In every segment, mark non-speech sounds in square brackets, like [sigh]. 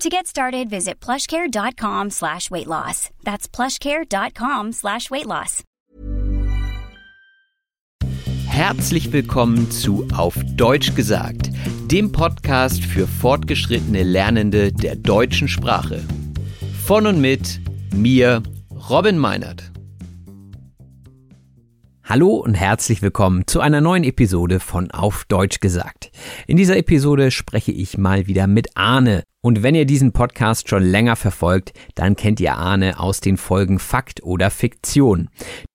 To get started, visit plushcare.com slash weight loss. That's plushcare.com slash weight loss. Herzlich willkommen zu Auf Deutsch gesagt, dem Podcast für fortgeschrittene Lernende der deutschen Sprache. Von und mit mir, Robin Meinert. Hallo und herzlich willkommen zu einer neuen Episode von Auf Deutsch gesagt. In dieser Episode spreche ich mal wieder mit Arne. Und wenn ihr diesen Podcast schon länger verfolgt, dann kennt ihr Arne aus den Folgen Fakt oder Fiktion.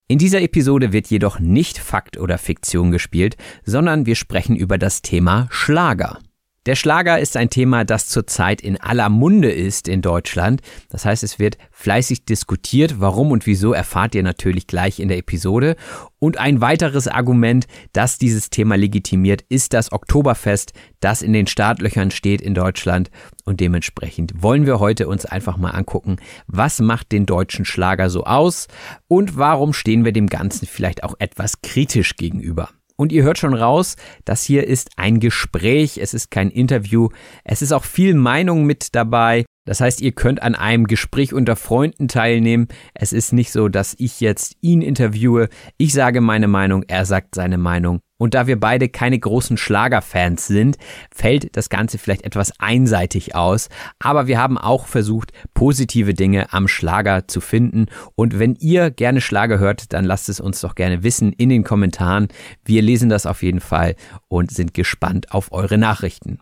In dieser Episode wird jedoch nicht Fakt oder Fiktion gespielt, sondern wir sprechen über das Thema Schlager. Der Schlager ist ein Thema, das zurzeit in aller Munde ist in Deutschland. Das heißt, es wird fleißig diskutiert. Warum und wieso erfahrt ihr natürlich gleich in der Episode. Und ein weiteres Argument, das dieses Thema legitimiert, ist das Oktoberfest, das in den Startlöchern steht in Deutschland. Und dementsprechend wollen wir heute uns einfach mal angucken, was macht den deutschen Schlager so aus und warum stehen wir dem Ganzen vielleicht auch etwas kritisch gegenüber. Und ihr hört schon raus, das hier ist ein Gespräch, es ist kein Interview, es ist auch viel Meinung mit dabei. Das heißt, ihr könnt an einem Gespräch unter Freunden teilnehmen. Es ist nicht so, dass ich jetzt ihn interviewe. Ich sage meine Meinung, er sagt seine Meinung. Und da wir beide keine großen Schlagerfans sind, fällt das Ganze vielleicht etwas einseitig aus. Aber wir haben auch versucht, positive Dinge am Schlager zu finden. Und wenn ihr gerne Schlager hört, dann lasst es uns doch gerne wissen in den Kommentaren. Wir lesen das auf jeden Fall und sind gespannt auf eure Nachrichten.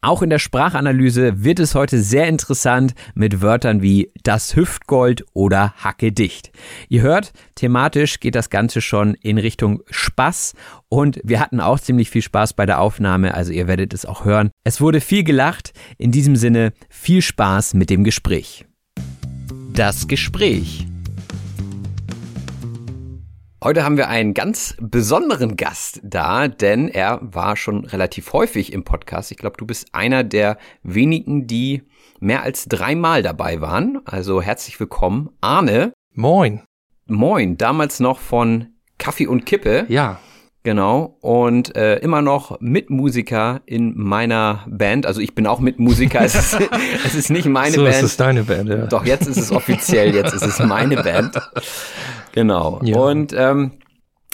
Auch in der Sprachanalyse wird es heute sehr interessant mit Wörtern wie das Hüftgold oder Hacke dicht. Ihr hört, thematisch geht das Ganze schon in Richtung Spaß und wir hatten auch ziemlich viel Spaß bei der Aufnahme, also ihr werdet es auch hören. Es wurde viel gelacht, in diesem Sinne viel Spaß mit dem Gespräch. Das Gespräch. Heute haben wir einen ganz besonderen Gast da, denn er war schon relativ häufig im Podcast. Ich glaube, du bist einer der wenigen, die mehr als dreimal dabei waren. Also herzlich willkommen, Arne. Moin. Moin, damals noch von Kaffee und Kippe. Ja. Genau. Und äh, immer noch Mitmusiker in meiner Band. Also ich bin auch Mitmusiker. es, ist, [laughs] [laughs] es ist nicht meine so Band. So ist es deine Band, ja. Doch, jetzt ist es offiziell, jetzt ist es meine Band. Genau. Ja. Und ähm,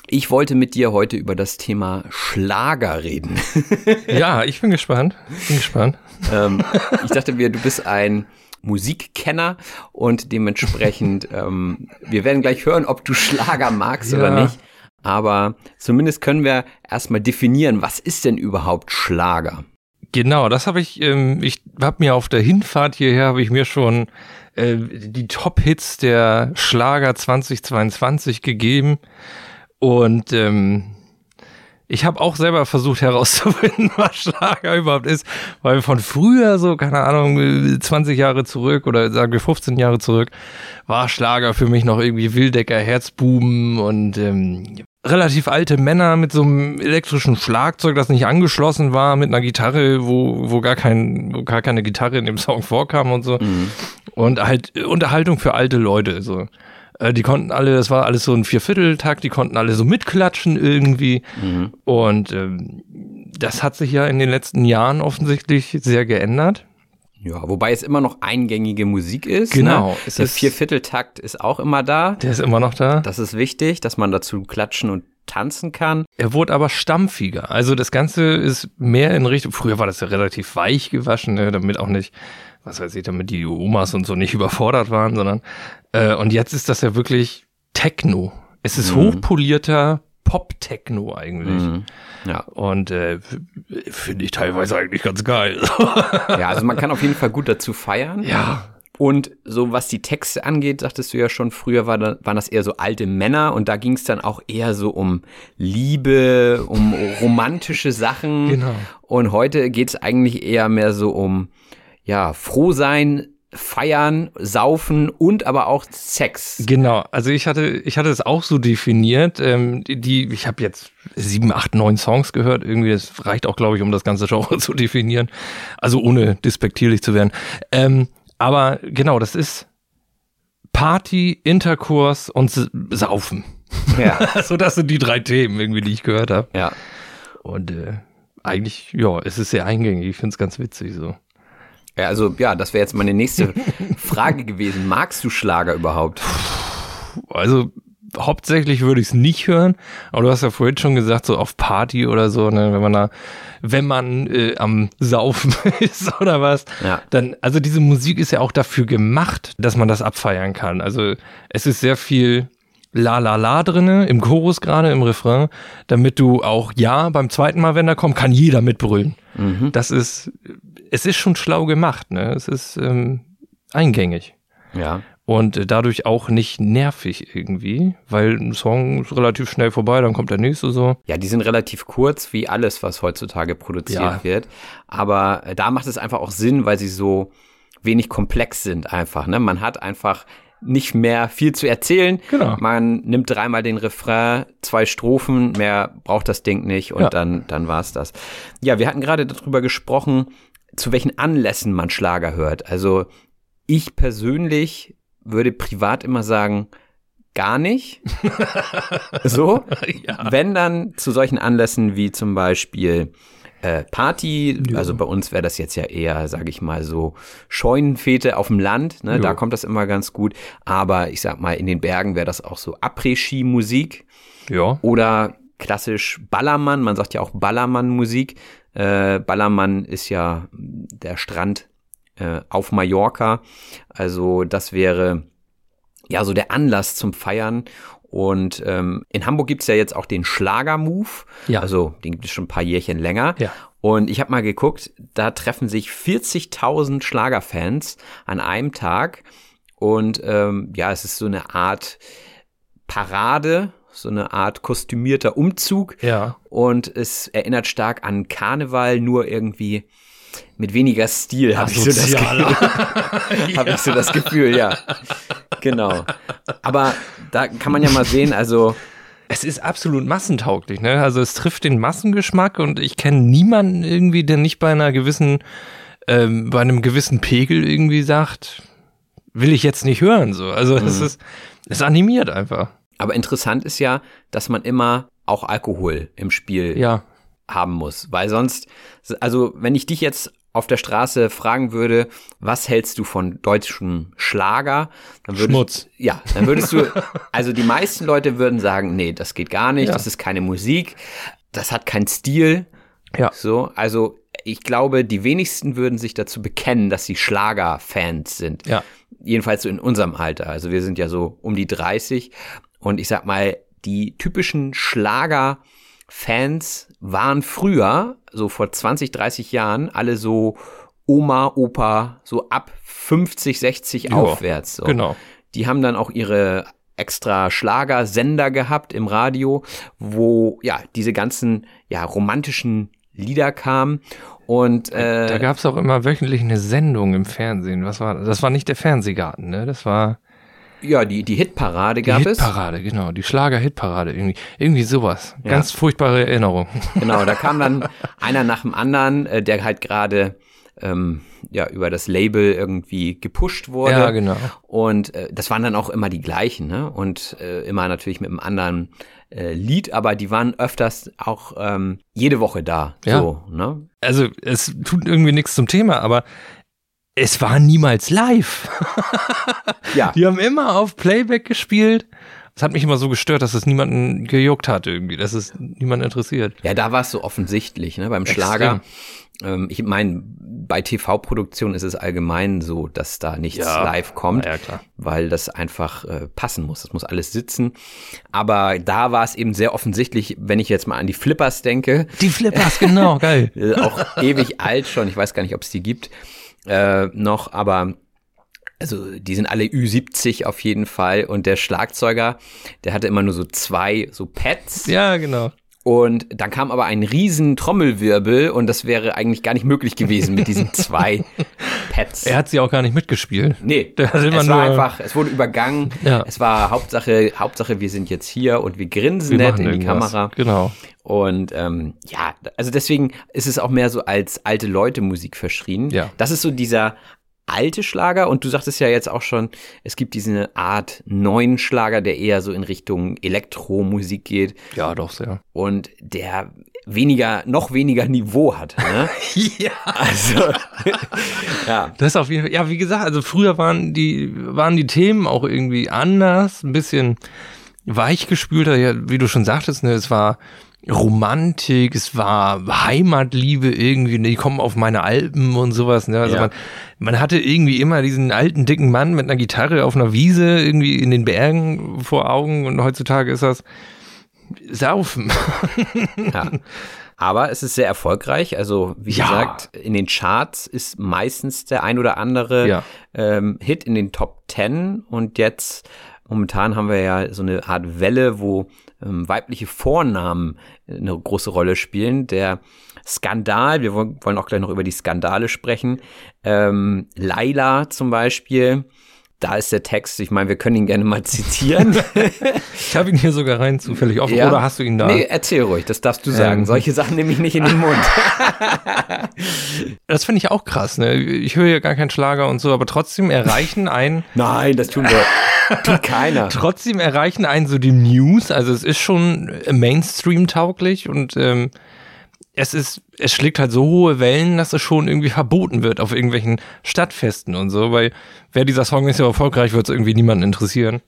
ich wollte mit dir heute über das Thema Schlager reden. [laughs] ja, ich bin gespannt. Bin gespannt. ähm, ich dachte mir, du bist ein Musikkenner und dementsprechend, ähm, wir werden gleich hören, ob du Schlager magst ja. oder nicht. Aber zumindest können wir erstmal definieren, was ist denn überhaupt Schlager? Genau, das habe ich, ähm, ich habe mir auf der Hinfahrt hierher, habe ich mir schon äh, die Top-Hits der Schlager 2022 gegeben. Und ähm, ich habe auch selber versucht herauszufinden, [laughs] was Schlager überhaupt ist, weil von früher so, keine Ahnung, 20 Jahre zurück oder sagen wir 15 Jahre zurück, war Schlager für mich noch irgendwie Wildecker, Herzbuben und ähm, relativ alte Männer mit so einem elektrischen Schlagzeug, das nicht angeschlossen war, mit einer Gitarre, wo, wo gar kein, wo gar keine Gitarre in dem Song vorkam und so. Mhm. Und halt Unterhaltung für alte Leute, so. Äh, die konnten alle, das war alles so ein Viervierteltakt, die konnten alle so mitklatschen irgendwie. Mhm. Und ähm, das hat sich ja in den letzten Jahren offensichtlich sehr geändert. Ja, wobei es immer noch eingängige Musik ist. Ne? Genau. Ne? der Viervierteltakt ist auch immer da. Der ist immer noch da. Das ist wichtig, dass man dazu klatschen und tanzen kann. Er wurde aber stampfiger. Also das Ganze ist mehr in Richtung, früher war das ja relativ weich gewaschen, ne, damit auch nicht, was weiß ich, damit die Omas und so nicht überfordert waren, sondern äh, und jetzt ist das ja wirklich Techno. Es ist mhm. hochpolierter Pop-Techno eigentlich. Mhm. Ja. Und äh, finde ich teilweise eigentlich ganz geil. [laughs] ja, also man kann auf jeden Fall gut dazu feiern. Ja. Und so was die Texte angeht, sagtest du ja schon, früher war da, waren das eher so alte Männer und da ging es dann auch eher so um Liebe, um [laughs] romantische Sachen. Genau. Und heute geht es eigentlich eher mehr so um ja, froh sein, feiern, saufen und aber auch Sex. Genau, also ich hatte, ich hatte es auch so definiert. Ähm, die, ich habe jetzt sieben, acht, neun Songs gehört. Irgendwie, das reicht auch, glaube ich, um das ganze Genre [laughs] zu definieren. Also ohne despektierlich zu werden. Ähm, aber genau, das ist Party, Interkurs und Saufen. Ja. [laughs] so, das sind die drei Themen irgendwie, die ich gehört habe. Ja. Und äh, eigentlich, ja, es ist sehr eingängig. Ich finde es ganz witzig so. Ja, also ja, das wäre jetzt meine nächste [laughs] Frage gewesen. Magst du Schlager überhaupt? Also hauptsächlich würde ich es nicht hören, aber du hast ja vorhin schon gesagt, so auf Party oder so, ne, wenn man da, wenn man äh, am Saufen [laughs] ist oder was, ja. dann, also diese Musik ist ja auch dafür gemacht, dass man das abfeiern kann. Also es ist sehr viel La La La drinne, im Chorus gerade, im Refrain, damit du auch, ja, beim zweiten Mal, wenn er kommt, kann jeder mitbrüllen. Mhm. Das ist, es ist schon schlau gemacht, ne? Es ist ähm, eingängig. Ja. Und äh, dadurch auch nicht nervig irgendwie, weil ein Song ist relativ schnell vorbei, dann kommt der nächste so. Ja, die sind relativ kurz, wie alles, was heutzutage produziert ja. wird. Aber äh, da macht es einfach auch Sinn, weil sie so wenig komplex sind einfach. Ne? Man hat einfach nicht mehr viel zu erzählen. Genau. Man nimmt dreimal den Refrain, zwei Strophen, mehr braucht das Ding nicht und ja. dann, dann war's das. Ja, wir hatten gerade darüber gesprochen, zu welchen Anlässen man Schlager hört. Also ich persönlich würde privat immer sagen, gar nicht. [laughs] so. Ja. Wenn dann zu solchen Anlässen wie zum Beispiel äh, Party, ja. also bei uns wäre das jetzt ja eher, sage ich mal, so Scheunenfete auf dem Land, ne? da kommt das immer ganz gut. Aber ich sag mal, in den Bergen wäre das auch so Après-Ski-Musik. Ja. Oder klassisch Ballermann, man sagt ja auch Ballermann-Musik. Äh, Ballermann ist ja der Strand äh, auf Mallorca. Also das wäre ja so der Anlass zum Feiern. Und ähm, in Hamburg gibt's ja jetzt auch den Schlager-Move. Ja. Also den gibt es schon ein paar Jährchen länger. Ja. Und ich habe mal geguckt, da treffen sich 40.000 Schlagerfans an einem Tag. Und ähm, ja, es ist so eine Art Parade, so eine Art kostümierter Umzug. Ja. Und es erinnert stark an Karneval, nur irgendwie mit weniger Stil, habe ich, so das Gefühl. [laughs] hab ich so das Gefühl, ja. Genau. Aber da kann man ja mal sehen, also es ist absolut massentauglich, ne? Also es trifft den Massengeschmack und ich kenne niemanden irgendwie, der nicht bei einer gewissen, ähm, bei einem gewissen Pegel irgendwie sagt, will ich jetzt nicht hören, so. Also es mhm. ist, es animiert einfach. Aber interessant ist ja, dass man immer auch Alkohol im Spiel ja. haben muss, weil sonst, also wenn ich dich jetzt auf der Straße fragen würde, was hältst du von deutschem Schlager? Dann würdest, Schmutz. Ja, dann würdest du, also die meisten Leute würden sagen, nee, das geht gar nicht, ja. das ist keine Musik, das hat keinen Stil. Ja. So, also ich glaube, die wenigsten würden sich dazu bekennen, dass sie Schlagerfans sind. Ja. Jedenfalls so in unserem Alter. Also wir sind ja so um die 30 und ich sag mal, die typischen Schlagerfans waren früher, so vor 20, 30 Jahren, alle so Oma, Opa, so ab 50, 60 jo, aufwärts. So. Genau. Die haben dann auch ihre extra Schlagersender gehabt im Radio, wo ja diese ganzen ja romantischen Lieder kamen und äh, da gab es auch immer wöchentlich eine Sendung im Fernsehen. Was war das? war nicht der Fernsehgarten, ne? Das war Ja, die, die Hitparade Die gab es. Hitparade, genau, die Schlager-Hitparade, irgendwie, irgendwie sowas. Ja. Ganz furchtbare Erinnerung. Genau, da kam dann [laughs] einer nach dem anderen, äh, der halt gerade ähm, ja über das Label irgendwie gepusht wurde. Ja, genau. Und äh, das waren dann auch immer die gleichen, ne? Und äh, immer natürlich mit einem anderen äh, Lied, aber die waren öfters auch ähm, jede Woche da. Ja. So, ne? Also, es tut irgendwie nichts zum Thema, aber es war niemals live. [laughs] Ja. Die haben immer auf Playback gespielt. Es hat mich immer so gestört, dass es niemanden gejuckt hat irgendwie, dass es niemanden interessiert. Ja, da war es so offensichtlich, ne? Beim. Schlager. Ähm, ich meine, bei TV-Produktionen ist es allgemein so, dass da nichts Ja. live kommt, ja, klar. weil das einfach äh, passen muss. Das muss alles sitzen. Aber da war es eben sehr offensichtlich, wenn ich jetzt mal an die Flippers denke, Die Flippers, genau, geil. [laughs] äh, auch ewig alt schon, ich weiß gar nicht, ob es die gibt, äh, noch, aber also die sind alle Ü70 auf jeden Fall und der Schlagzeuger, der hatte immer nur so zwei so Pads Ja, genau. Und dann kam aber ein riesen Trommelwirbel und das wäre eigentlich gar nicht möglich gewesen mit diesen [laughs] zwei Pads. Er hat sie auch gar nicht mitgespielt. Nee, immer es war einfach, es wurde übergangen. Ja. Es war Hauptsache, Hauptsache, wir sind jetzt hier und wir grinsen Wir nett in die irgendwas. Kamera. Genau. Und ähm, ja, also deswegen ist es auch mehr so als alte Leute Musik verschrien. Ja. Das ist so dieser alte Schlager und du sagtest ja jetzt auch schon, es gibt diese Art neuen Schlager, der eher so in Richtung Elektromusik geht Ja, doch sehr. und der weniger, noch weniger Niveau hat. Ne? [laughs] Ja. Also, [laughs] ja. Das ist auf jeden Fall, ja, wie gesagt, also früher waren die, waren die Themen auch irgendwie anders, ein bisschen weichgespülter, ja, wie du schon sagtest, ne, es war Romantik, es war Heimatliebe irgendwie, ne, die kommen auf meine Alpen und sowas, ne, also Ja. man, man hatte irgendwie immer diesen alten, dicken Mann mit einer Gitarre auf einer Wiese irgendwie in den Bergen vor Augen und heutzutage ist das Saufen. Ja. Aber es ist sehr erfolgreich. Also, wie Ja. gesagt, in den Charts ist meistens der ein oder andere Ja. ähm, Hit in den Top Ten. Und jetzt, momentan haben wir ja so eine Art Welle, wo weibliche Vornamen eine große Rolle spielen. Der Skandal, wir wollen wollen auch gleich noch über die Skandale sprechen. Ähm, Laila zum Beispiel. Da ist der Text, ich meine, wir können ihn gerne mal zitieren. [laughs] Ich habe ihn hier sogar rein zufällig offen, Ja. oder hast du ihn da? Nee, erzähl ruhig, das darfst du sagen. Ähm. Solche Sachen nehme ich nicht in den Mund. [laughs] [laughs] Das finde ich auch krass, ne? Ich höre ja gar keinen Schlager und so, aber trotzdem erreichen einen, Nein, das tun wir. Tut keiner. trotzdem erreichen einen so die News. Also es ist schon Mainstream-tauglich und ähm, es ist, es schlägt halt so hohe Wellen, dass es schon irgendwie verboten wird auf irgendwelchen Stadtfesten und so, weil wer dieser Song ist ja erfolgreich, wird es irgendwie niemanden interessieren.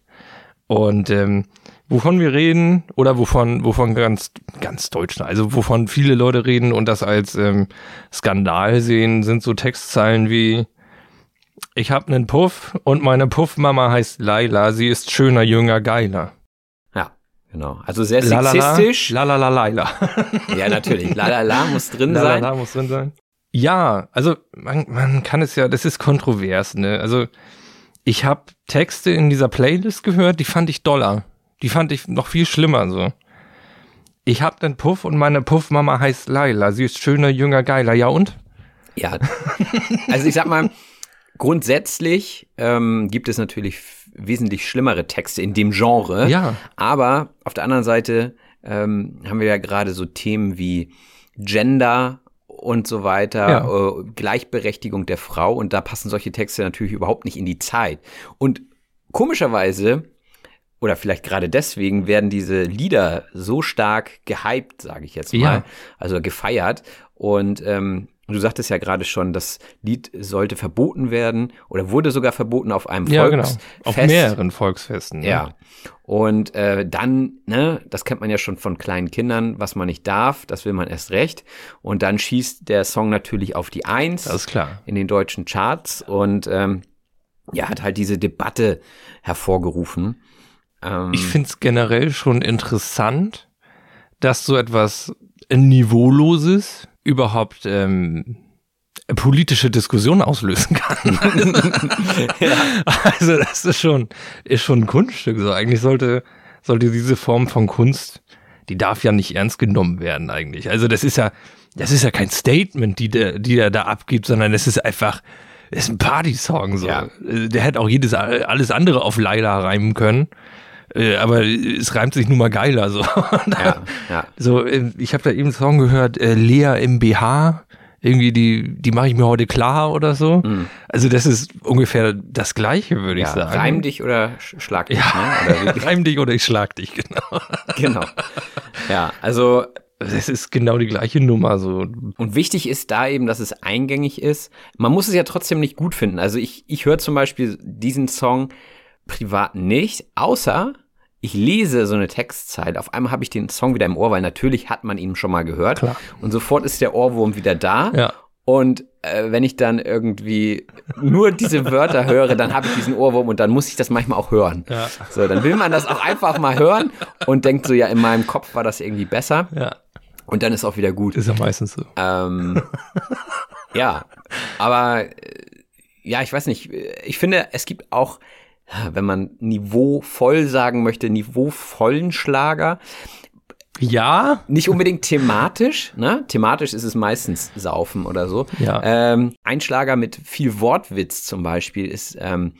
Und ähm, wovon wir reden oder wovon, wovon ganz, ganz Deutschland, also wovon viele Leute reden und das als ähm, Skandal sehen, sind so Textzeilen wie Ich hab nen Puff und meine Puffmama heißt Laila, sie ist schöner, jünger, geiler. Genau. Also sehr sexistisch. Lalala, Laila. Ja, natürlich. La la la muss drin sein. Lalala muss drin sein. Ja, also man, man kann es ja, das ist kontrovers, ne? Also ich habe Texte in dieser Playlist gehört, die fand ich doller. Die fand ich noch viel schlimmer so. Ich hab nen Puff und meine Puffmama heißt Laila. Sie ist schöner, jünger, geiler. Ja und? Ja. Also ich sag mal, grundsätzlich ähm, gibt es natürlich wesentlich schlimmere Texte in dem Genre. Ja. Aber auf der anderen Seite ähm, haben wir ja gerade so Themen wie Gender und so weiter, Ja. äh, Gleichberechtigung der Frau und da passen solche Texte natürlich überhaupt nicht in die Zeit. Und komischerweise, oder vielleicht gerade deswegen, werden diese Lieder so stark gehypt, sage ich jetzt mal, Ja. also gefeiert. Und ähm, du sagtest ja gerade schon, das Lied sollte verboten werden oder wurde sogar verboten auf einem Ja, genau. Volksfest. Auf mehreren Volksfesten. ne? Ja. Und äh, dann, ne, das kennt man ja schon von kleinen Kindern, was man nicht darf, das will man erst recht. Und dann schießt der Song natürlich auf die Eins Das ist klar. in den deutschen Charts und ähm, ja, hat halt diese Debatte hervorgerufen. Ähm, Ich finde es generell schon interessant, dass so etwas Niveauloses überhaupt ähm, politische Diskussion auslösen kann. [laughs] Also das ist schon, ist schon ein Kunststück. So eigentlich sollte, sollte diese Form von Kunst, die darf ja nicht ernst genommen werden eigentlich. Also das ist ja, das ist ja kein Statement, die der, die er da abgibt, sondern es ist einfach ist ein Party-Song so. Ja. Der hätte auch jedes alles andere auf Laila reimen können. Äh, Aber es reimt sich nun mal geiler so. [laughs] Ja, ja. So, äh, ich habe da eben einen Song gehört, äh, Lea im BH. Irgendwie die, die mache ich mir heute klar oder so. Also das ist ungefähr das Gleiche, würde ich Mhm. ja. sagen. Reim dich oder sch- schlag dich, Ja, ne? [laughs] Reim dich oder ich schlag dich, genau. [laughs] genau. Ja, also Das ist genau die gleiche Nummer so. Und wichtig ist da eben, dass es eingängig ist. Man muss es ja trotzdem nicht gut finden. Also ich, ich höre zum Beispiel diesen Song privat nicht, außer ich lese so eine Textzeit. Auf einmal habe ich den Song wieder im Ohr, weil natürlich hat man ihn schon mal gehört. Klar. Und sofort ist der Ohrwurm wieder da. Ja. Und äh, wenn ich dann irgendwie nur diese Wörter höre, dann habe ich diesen Ohrwurm und dann muss ich das manchmal auch hören. Ja. So, dann will man das auch einfach mal hören und denkt so, ja, in meinem Kopf war das irgendwie besser. Ja, Und dann ist auch wieder gut. ist ja meistens so. Ähm, ja, aber äh, ja, ich weiß nicht. Ich finde, es gibt auch, wenn man niveauvoll sagen möchte, niveauvollen Schlager. Ja, Nicht unbedingt thematisch, ne? Thematisch ist es meistens Saufen oder so. Ja. Ähm, ein Schlager mit viel Wortwitz zum Beispiel ist ähm,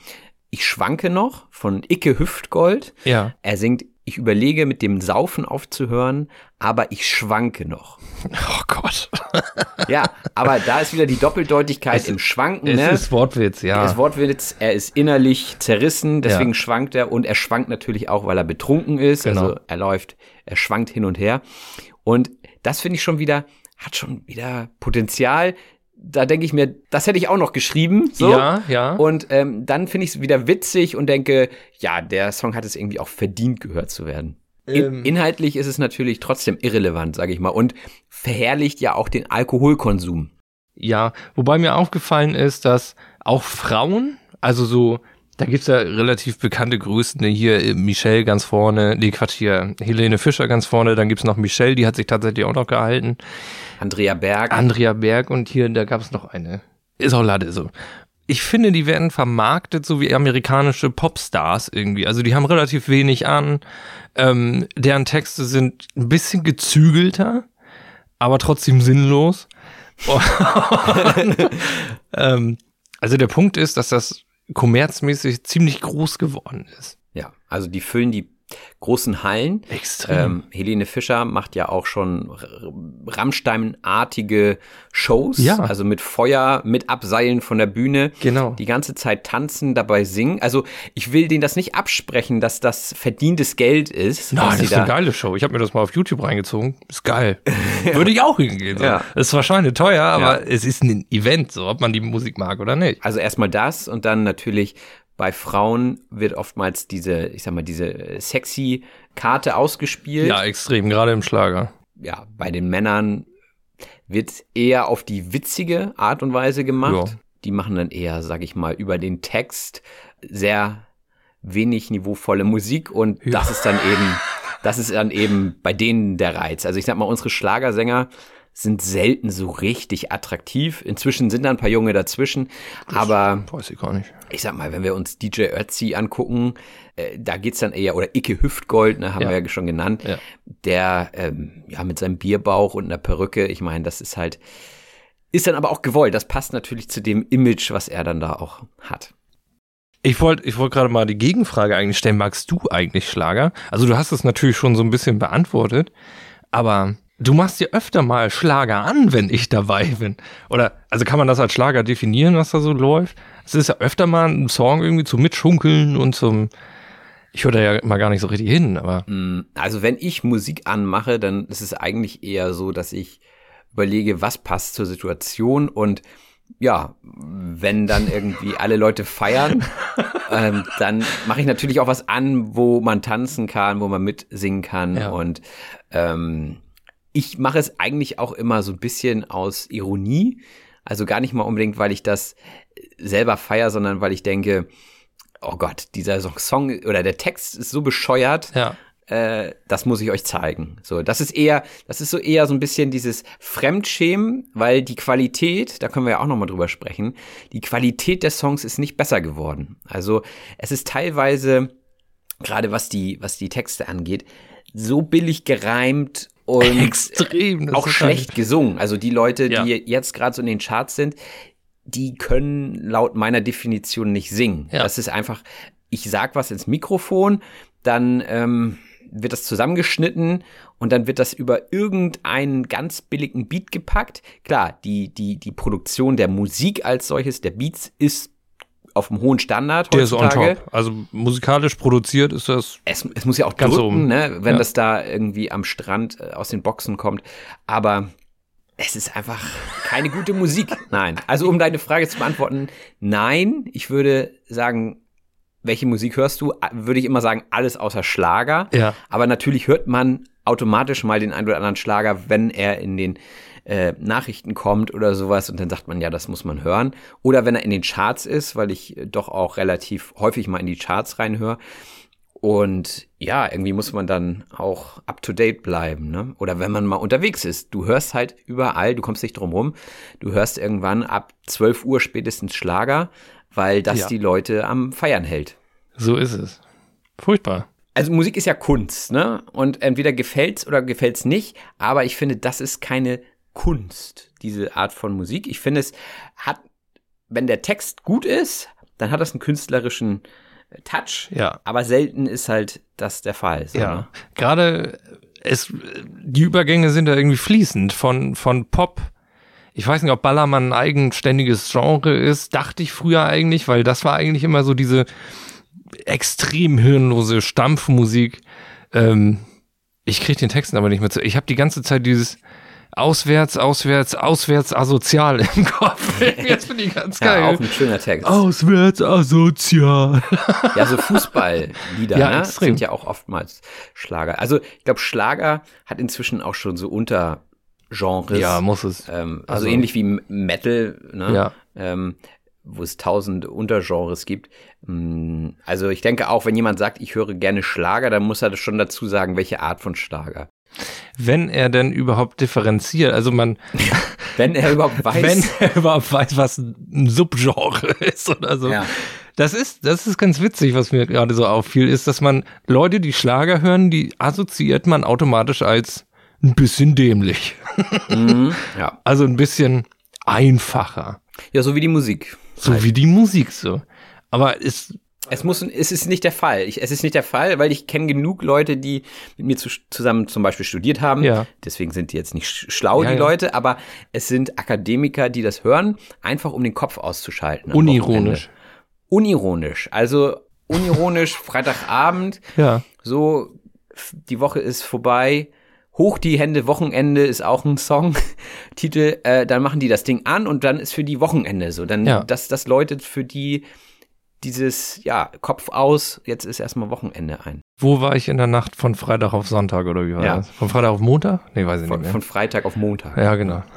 Ich schwanke noch von Icke Hüftgold. ja. Er singt, ich überlege mit dem Saufen aufzuhören, aber ich schwanke noch. [laughs] Oh Gott. [laughs] Ja, aber da ist wieder die Doppeldeutigkeit im Schwanken. Es ne? ist Wortwitz, ja. Das Wortwitz, er ist innerlich zerrissen, deswegen Ja. schwankt er und er schwankt natürlich auch, weil er betrunken ist. Genau. Also er läuft, er schwankt hin und her. Und das finde ich schon wieder, hat schon wieder Potenzial. Da denke ich mir, das hätte ich auch noch geschrieben. So. Ja, ja. Und ähm, dann finde ich es wieder witzig und denke, ja, der Song hat es irgendwie auch verdient, gehört zu werden. In, Ähm. inhaltlich ist es natürlich trotzdem irrelevant, sage ich mal, und verherrlicht ja auch den Alkoholkonsum. Ja, wobei mir aufgefallen ist, dass auch Frauen, also so, da gibt's ja relativ bekannte Größen, ne, hier äh, Michelle ganz vorne, nee, Quatsch, hier Helene Fischer ganz vorne, dann gibt's noch Michelle, die hat sich tatsächlich auch noch gehalten, Andrea Berg. Andrea Berg und hier, da gab's noch eine. Ist auch Lade so. Ich finde, die werden vermarktet so wie amerikanische Popstars irgendwie. Also die haben relativ wenig an. Ähm, deren Texte sind ein bisschen gezügelter, aber trotzdem sinnlos. [laughs] Und, ähm, also der Punkt ist, dass das kommerzmäßig ziemlich groß geworden ist. Ja, also die füllen die großen Hallen. Extrem. Ähm, Helene Fischer macht ja auch schon Rammstein-artige Shows, Ja. also mit Feuer, mit Abseilen von der Bühne. Genau. Die ganze Zeit tanzen, dabei singen. Also ich will denen das nicht absprechen, dass das verdientes Geld ist. Nein, das ist eine geile Show. Ich habe mir das mal auf YouTube reingezogen. Ist geil. [laughs] Würde ich auch hingehen. So. Ja. Ist zwar schweineteuer, aber Ja. es ist ein Event, so ob man die Musik mag oder nicht. Also erstmal das und dann natürlich bei Frauen wird oftmals diese, ich sag mal, diese äh, sexy Karte ausgespielt. Ja, extrem, gerade im Schlager. ja, bei den Männern wird eher auf die witzige Art und Weise gemacht. Ja. Die machen dann eher, sag ich mal, über den Text sehr wenig niveauvolle Musik und Ja. das ist dann eben, das ist dann eben bei denen der Reiz. Also ich sag mal, unsere Schlagersänger sind selten so richtig attraktiv. Inzwischen sind da ein paar Junge dazwischen, aber Weiß ich gar nicht. ich sag mal, wenn wir uns DJ Ötzi angucken, äh, da geht's dann eher, oder Icke Hüftgold, ne, haben Ja. wir ja schon genannt, Ja. der ähm, ja mit seinem Bierbauch und einer Perücke, ich meine, das ist halt, ist dann aber auch gewollt. Das passt natürlich zu dem Image, was er dann da auch hat. Ich wollte ich wollt gerade mal die Gegenfrage eigentlich stellen. Magst du eigentlich Schlager? Also du hast es natürlich schon so ein bisschen beantwortet, aber du machst dir öfter mal Schlager an, wenn ich dabei bin. Oder, also kann man das als Schlager definieren, was da so läuft? Es ist ja öfter mal ein Song irgendwie zum Mitschunkeln und zum, ich höre da ja mal gar nicht so richtig hin, aber Mm, Also wenn ich Musik anmache, dann ist es eigentlich eher so, dass ich überlege, was passt zur Situation und ja, wenn dann irgendwie alle Leute feiern, [laughs] ähm, dann mache ich natürlich auch was an, wo man tanzen kann, wo man mitsingen kann Ja. und ähm, ich mache es eigentlich auch immer so ein bisschen aus Ironie, also gar nicht mal unbedingt, weil ich das selber feier, sondern weil ich denke, oh Gott, dieser Song oder der Text ist so bescheuert, ja. äh, das muss ich euch zeigen. So, das ist eher, das ist so eher so ein bisschen dieses Fremdschämen, weil die Qualität, da können wir ja auch nochmal drüber sprechen, die Qualität der Songs ist nicht besser geworden. Also es ist teilweise, gerade was die, was die Texte angeht, so billig gereimt und Extrem. auch schlecht gesungen. Also die Leute, Ja. die jetzt gerade so in den Charts sind, die können laut meiner Definition nicht singen. Ja. Das ist einfach, ich sag was ins Mikrofon, dann ähm, wird das zusammengeschnitten und dann wird das über irgendeinen ganz billigen Beat gepackt. Klar, die, die, die Produktion der Musik als solches, der Beats, ist auf einem hohen Standard Der ist on heutzutage. top. Also musikalisch produziert ist das. Es, es muss ja auch Ganz drücken, oben. ne, wenn Ja. das da irgendwie am Strand äh, aus den Boxen kommt. Aber es ist einfach keine gute Musik. [laughs] Nein. Also um deine Frage zu beantworten, nein. Ich würde sagen, welche Musik hörst du? Würde ich immer sagen, alles außer Schlager. Ja. Aber natürlich hört man automatisch mal den einen oder anderen Schlager, wenn er in den äh, Nachrichten kommt oder sowas und dann sagt man, ja, das muss man hören. Oder wenn er in den Charts ist, weil ich äh, doch auch relativ häufig mal in die Charts reinhöre. Und ja, irgendwie muss man dann auch up to date bleiben, ne? Oder wenn man mal unterwegs ist, du hörst halt überall, du kommst nicht drum rum, du hörst irgendwann ab 12 Uhr spätestens Schlager, weil das Ja. die Leute am Feiern hält. So ist es. Furchtbar. Also Musik ist ja Kunst, ne? Und entweder gefällt's oder gefällt's nicht, aber ich finde, das ist keine Kunst, diese Art von Musik. Ich finde, es hat, wenn der Text gut ist, dann hat das einen künstlerischen äh, Touch. Ja. Aber selten ist halt das der Fall. So, Ja. ne? Gerade es, die Übergänge sind da irgendwie fließend von, von Pop. Ich weiß nicht, ob Ballermann ein eigenständiges Genre ist. Dachte ich früher eigentlich, weil das war eigentlich immer so diese extrem hirnlose Stampfmusik. Ähm, ich kriege den Texten aber nicht mehr zu. Ich habe die ganze Zeit dieses auswärts, auswärts, auswärts asozial im Kopf. [laughs] Jetzt finde ich ganz Ja, geil. auch ein schöner Text. Auswärts asozial. Ja, so Fußballlieder [laughs] Ja, ne? sind ja auch oftmals Schlager. Also ich glaube, Schlager hat inzwischen auch schon so Untergenres. Ja, muss es. Ähm, also, Also- ähnlich wie Metal, ne? Ja. ähm, wo es tausend Untergenres gibt. Mm, Also ich denke auch, wenn jemand sagt, ich höre gerne Schlager, dann muss er das schon dazu sagen, welche Art von Schlager. Wenn er denn überhaupt differenziert, also man, [laughs] Wenn er überhaupt weiß. wenn er überhaupt weiß, was ein Subgenre ist oder so. Ja. Das ist, das ist ganz witzig, was mir gerade so auffiel, ist, dass man Leute, die Schlager hören, die assoziiert man automatisch als ein bisschen dämlich. Mhm, [laughs] ja. Also ein bisschen einfacher. ja, so wie die Musik. So wie die Musik so. Aber ist, Es muss, es ist nicht der Fall. Ich, es ist nicht der Fall, weil ich kenne genug Leute, die mit mir zu, zusammen zum Beispiel studiert haben. Ja. Deswegen sind die jetzt nicht sch- schlau, Ja, die ja. Leute, aber es sind Akademiker, die das hören, einfach um den Kopf auszuschalten. unironisch. Unironisch. Also unironisch, [laughs] Freitagabend, Ja. so, die Woche ist vorbei. Hoch die Hände, Wochenende ist auch ein Song-Titel. [laughs] Äh, dann machen die das Ding an und dann ist für die Wochenende so. Dann, Ja. das, das läutet für die dieses, ja, Kopf aus, jetzt ist erstmal Wochenende ein. Wo war ich in der Nacht von Freitag auf Sonntag oder wie war Ja. das? Von Freitag auf Montag? Nee, weiß ich Von, nicht mehr. von Freitag auf Montag. ja, genau. [laughs]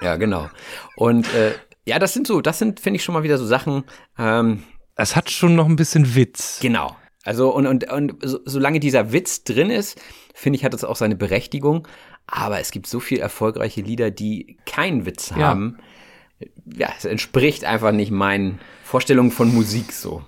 Ja, genau. Und äh, ja, das sind so, das sind, finde ich, schon mal wieder so Sachen, ähm, Es hat schon noch ein bisschen Witz. Genau. Also und, und, und so, solange dieser Witz drin ist, finde ich, hat es auch seine Berechtigung. Aber es gibt so viel erfolgreiche Lieder, die keinen Witz Ja. haben. Ja, es entspricht einfach nicht meinen Vorstellungen von Musik so.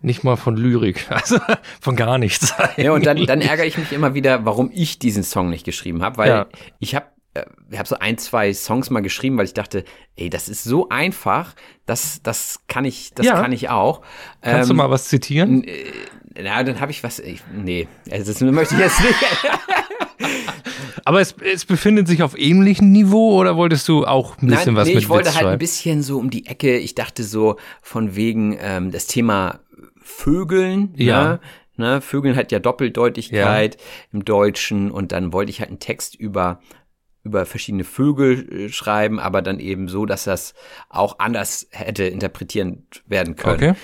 Nicht mal von Lyrik, [laughs] also von gar nichts. Ja, und dann, dann ärgere ich mich immer wieder, warum ich diesen Song nicht geschrieben habe, weil Ja. ich habe äh, ich habe so ein, zwei Songs mal geschrieben, weil ich dachte, ey, das ist so einfach, das, das kann ich, das Ja. kann ich auch. Kannst du Ähm, mal was zitieren? Na, dann habe ich was. Ich, nee, also das möchte ich jetzt nicht. [laughs] Aber es, es befindet sich auf ähnlichem Niveau oder wolltest du auch ein bisschen Nein, was nee, mit ich wollte Witz halt ein bisschen so um die Ecke. Ich dachte so von wegen ähm, das Thema Vögeln. Ja. Ne? Ne? Vögeln hat ja Doppeldeutigkeit im Deutschen und dann wollte ich halt einen Text über über verschiedene Vögel äh, schreiben, aber dann eben so, dass das auch anders hätte interpretieren werden können. Okay.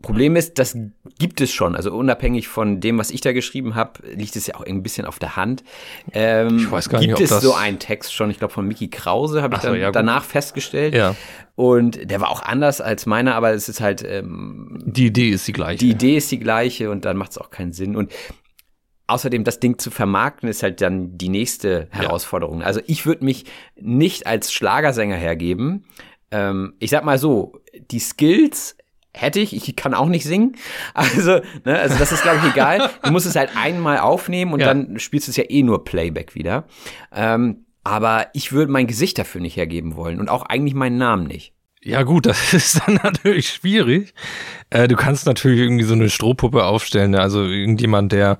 Problem ist, das gibt es schon. Also unabhängig von dem, was ich da geschrieben habe, liegt es ja auch ein bisschen auf der Hand. Ähm, Ich weiß gar gibt nicht, ob es das- so einen Text schon, ich glaube von Mickey Krause, habe ich so, dann ja, danach festgestellt. Ja. Und der war auch anders als meiner, aber es ist halt, ähm, Die Idee ist die gleiche. die Idee ist die gleiche und dann macht es auch keinen Sinn. Und außerdem das Ding zu vermarkten ist halt dann die nächste Herausforderung. Also ich würde mich nicht als Schlagersänger hergeben. Ähm, ich sag mal so, die Skills hätte ich, ich kann auch nicht singen. [laughs] Also, ne, also das ist, glaube ich, egal. Du musst es halt einmal aufnehmen und Ja. dann spielst du es ja eh nur Playback wieder. Ähm, Aber ich würde mein Gesicht dafür nicht hergeben wollen und auch eigentlich meinen Namen nicht. Ja gut, [laughs] das ist dann natürlich schwierig. Äh, du kannst natürlich irgendwie so eine Strohpuppe aufstellen, ne? also irgendjemand, der,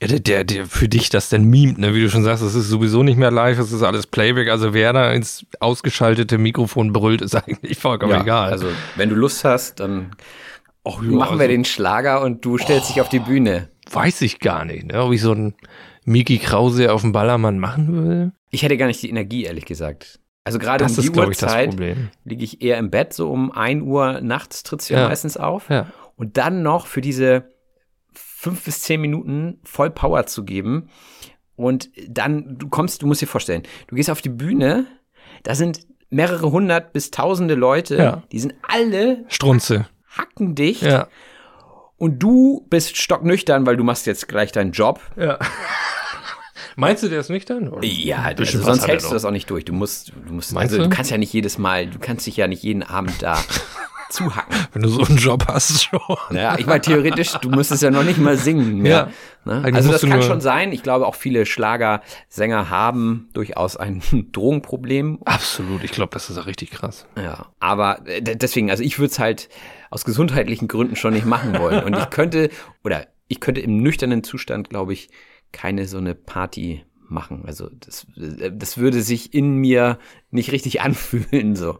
ja, der, der, der für dich das denn mimt, ne? wie du schon sagst, es ist sowieso nicht mehr live, es ist alles Playback, also wer da ins ausgeschaltete Mikrofon brüllt, ist [laughs] eigentlich vollkommen Ja, egal. Also, wenn du Lust hast, dann Och, ja, machen wir also, den Schlager und du stellst dich auf die Bühne. Weiß ich gar nicht, ne? ob ich so einen Miki Krause auf dem Ballermann machen will. Ich hätte gar nicht die Energie, ehrlich gesagt. Also gerade Das um die ist, Uhrzeit liege ich eher im Bett, so um 1 Uhr nachts trittst du ja, Ja. meistens auf. Ja. Und dann noch für diese fünf bis zehn Minuten voll Power zu geben. Und dann, du kommst, du musst dir vorstellen, du gehst auf die Bühne, da sind mehrere hundert bis tausende Leute, Ja. die sind alle Strunze. hackendicht Ja. und du bist stocknüchtern, weil du machst jetzt gleich deinen Job. ja. Meinst du, der ist nüchtern? Oder? Ja, also sonst hältst du das auch nicht durch. Du musst, du musst, Meinst also du du? kannst ja nicht jedes Mal, du kannst dich ja nicht jeden Abend da [laughs] zuhacken. Wenn du so einen Job hast [laughs] schon. Ja, ich meine, theoretisch, du müsstest ja noch nicht mal singen mehr. Ne? Eigentlich Also das kann schon sein. Ich glaube, auch viele Schlagersänger haben durchaus ein [laughs] Drogenproblem. Absolut, ich glaube, das ist auch richtig krass. Ja, aber äh, deswegen, also ich würde es halt aus gesundheitlichen Gründen schon nicht machen wollen. Und ich könnte, oder ich könnte im nüchternen Zustand, glaube ich, keine so eine Party machen. Also das, äh, das würde sich in mir nicht richtig [laughs] anfühlen, so.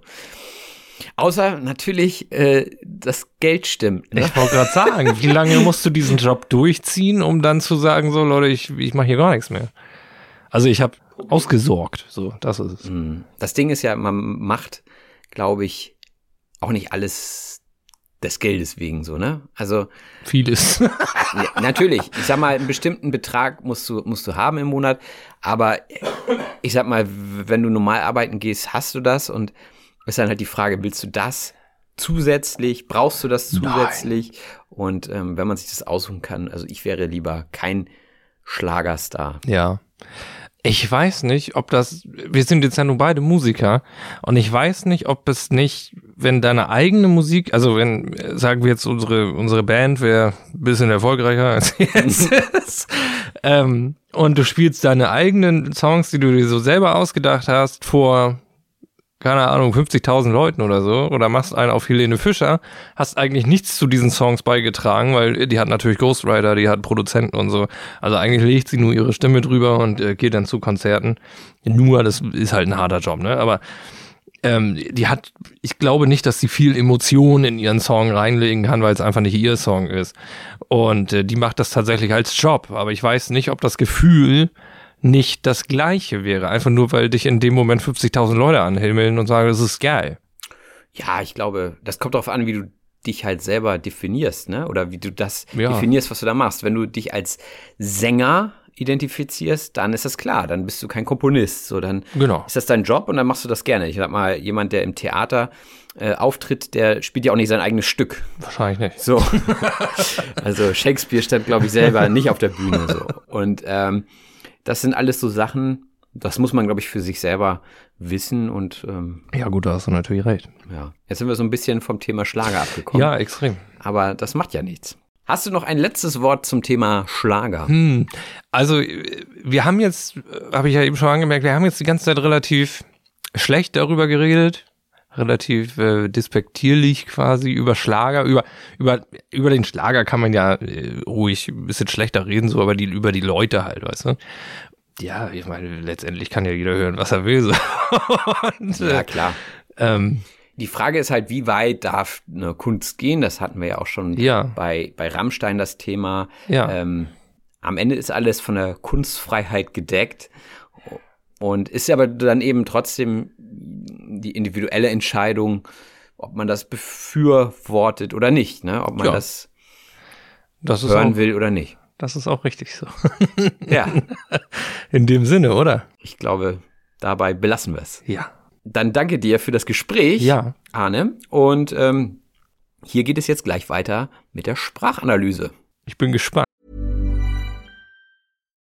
Außer natürlich, äh, das Geld stimmt. Ne? Ich wollte gerade sagen, wie lange musst du diesen Job durchziehen, um dann zu sagen, so Leute, ich, ich mache hier gar nichts mehr. Also ich habe ausgesorgt, so, das ist es. Hm. Das Ding ist ja, man macht, glaube ich, auch nicht alles des Geldes wegen so, ne? Also Vieles. [laughs] Ja, natürlich. Ich sag mal, einen bestimmten Betrag musst du, musst du haben im Monat. Aber ich sag mal, wenn du normal arbeiten gehst, hast du das. Und ist dann halt die Frage, willst du das zusätzlich? Brauchst du das zusätzlich? Und ähm, wenn man sich das aussuchen kann, also ich wäre lieber kein Schlagerstar. Ja. Ich weiß nicht, ob das, wir sind jetzt ja nur beide Musiker und ich weiß nicht, ob es nicht, wenn deine eigene Musik, also wenn, sagen wir jetzt unsere, unsere Band wäre ein bisschen erfolgreicher als [laughs] jetzt ist, ähm, und du spielst deine eigenen Songs, die du dir so selber ausgedacht hast, vor, keine Ahnung, 50.000 Leuten oder so, oder machst einen auf Helene Fischer, hast eigentlich nichts zu diesen Songs beigetragen, weil die hat natürlich Ghostwriter, die hat Produzenten und so. Also eigentlich legt sie nur ihre Stimme drüber und äh, geht dann zu Konzerten. Nur, das ist halt ein harter Job, ne? Aber ähm, die hat, ich glaube nicht, dass sie viel Emotion in ihren Song reinlegen kann, weil es einfach nicht ihr Song ist. Und äh, die macht das tatsächlich als Job. Aber ich weiß nicht, ob das Gefühl nicht das gleiche wäre. Einfach nur, weil dich in dem Moment 50.000 Leute anhimmeln und sagen, das ist geil. Ja, ich glaube, das kommt darauf an, wie du dich halt selber definierst, ne? Oder wie du das Ja. definierst, was du da machst. Wenn du dich als Sänger identifizierst, dann ist das klar, dann bist du kein Komponist. So, dann Genau. ist das dein Job und dann machst du das gerne. Ich sag mal, jemand, der im Theater äh, auftritt, der spielt ja auch nicht sein eigenes Stück. Wahrscheinlich nicht. So. [laughs] also Shakespeare stand, glaube ich, selber nicht auf der Bühne. So. Und ähm, das sind alles so Sachen, das muss man, glaube ich, für sich selber wissen. Und ähm, Ja, gut, da hast du natürlich recht. ja, jetzt sind wir so ein bisschen vom Thema Schlager abgekommen. Ja, extrem. Aber das macht ja nichts. Hast du noch ein letztes Wort zum Thema Schlager? Hm. Also, äh, wir haben jetzt, äh, habe ich ja eben schon angemerkt, wir haben jetzt die ganze Zeit relativ schlecht darüber geredet, relativ äh, despektierlich quasi über Schlager, über über über den Schlager kann man ja äh, ruhig ein bisschen schlechter reden, so aber die über die Leute halt, weißt du? Ja, ich meine, letztendlich kann ja jeder hören, was er will. So. [laughs] Und, Ja, äh, klar. ähm, Die Frage ist halt, wie weit darf eine Kunst gehen? Das hatten wir ja auch schon Ja. bei, bei Rammstein das Thema. Ja. Ähm, am Ende ist alles von der Kunstfreiheit gedeckt und ist aber dann eben trotzdem die individuelle Entscheidung, ob man das befürwortet oder nicht, ne? ob man Ja. das das hören auch, will oder nicht. das ist auch richtig so. Ja, [laughs] In dem Sinne, oder? ich glaube, dabei belassen wir es. Ja. Dann danke dir für das Gespräch, Ja. Arne. Und ähm, hier geht es jetzt gleich weiter mit der Sprachanalyse. Ich bin gespannt.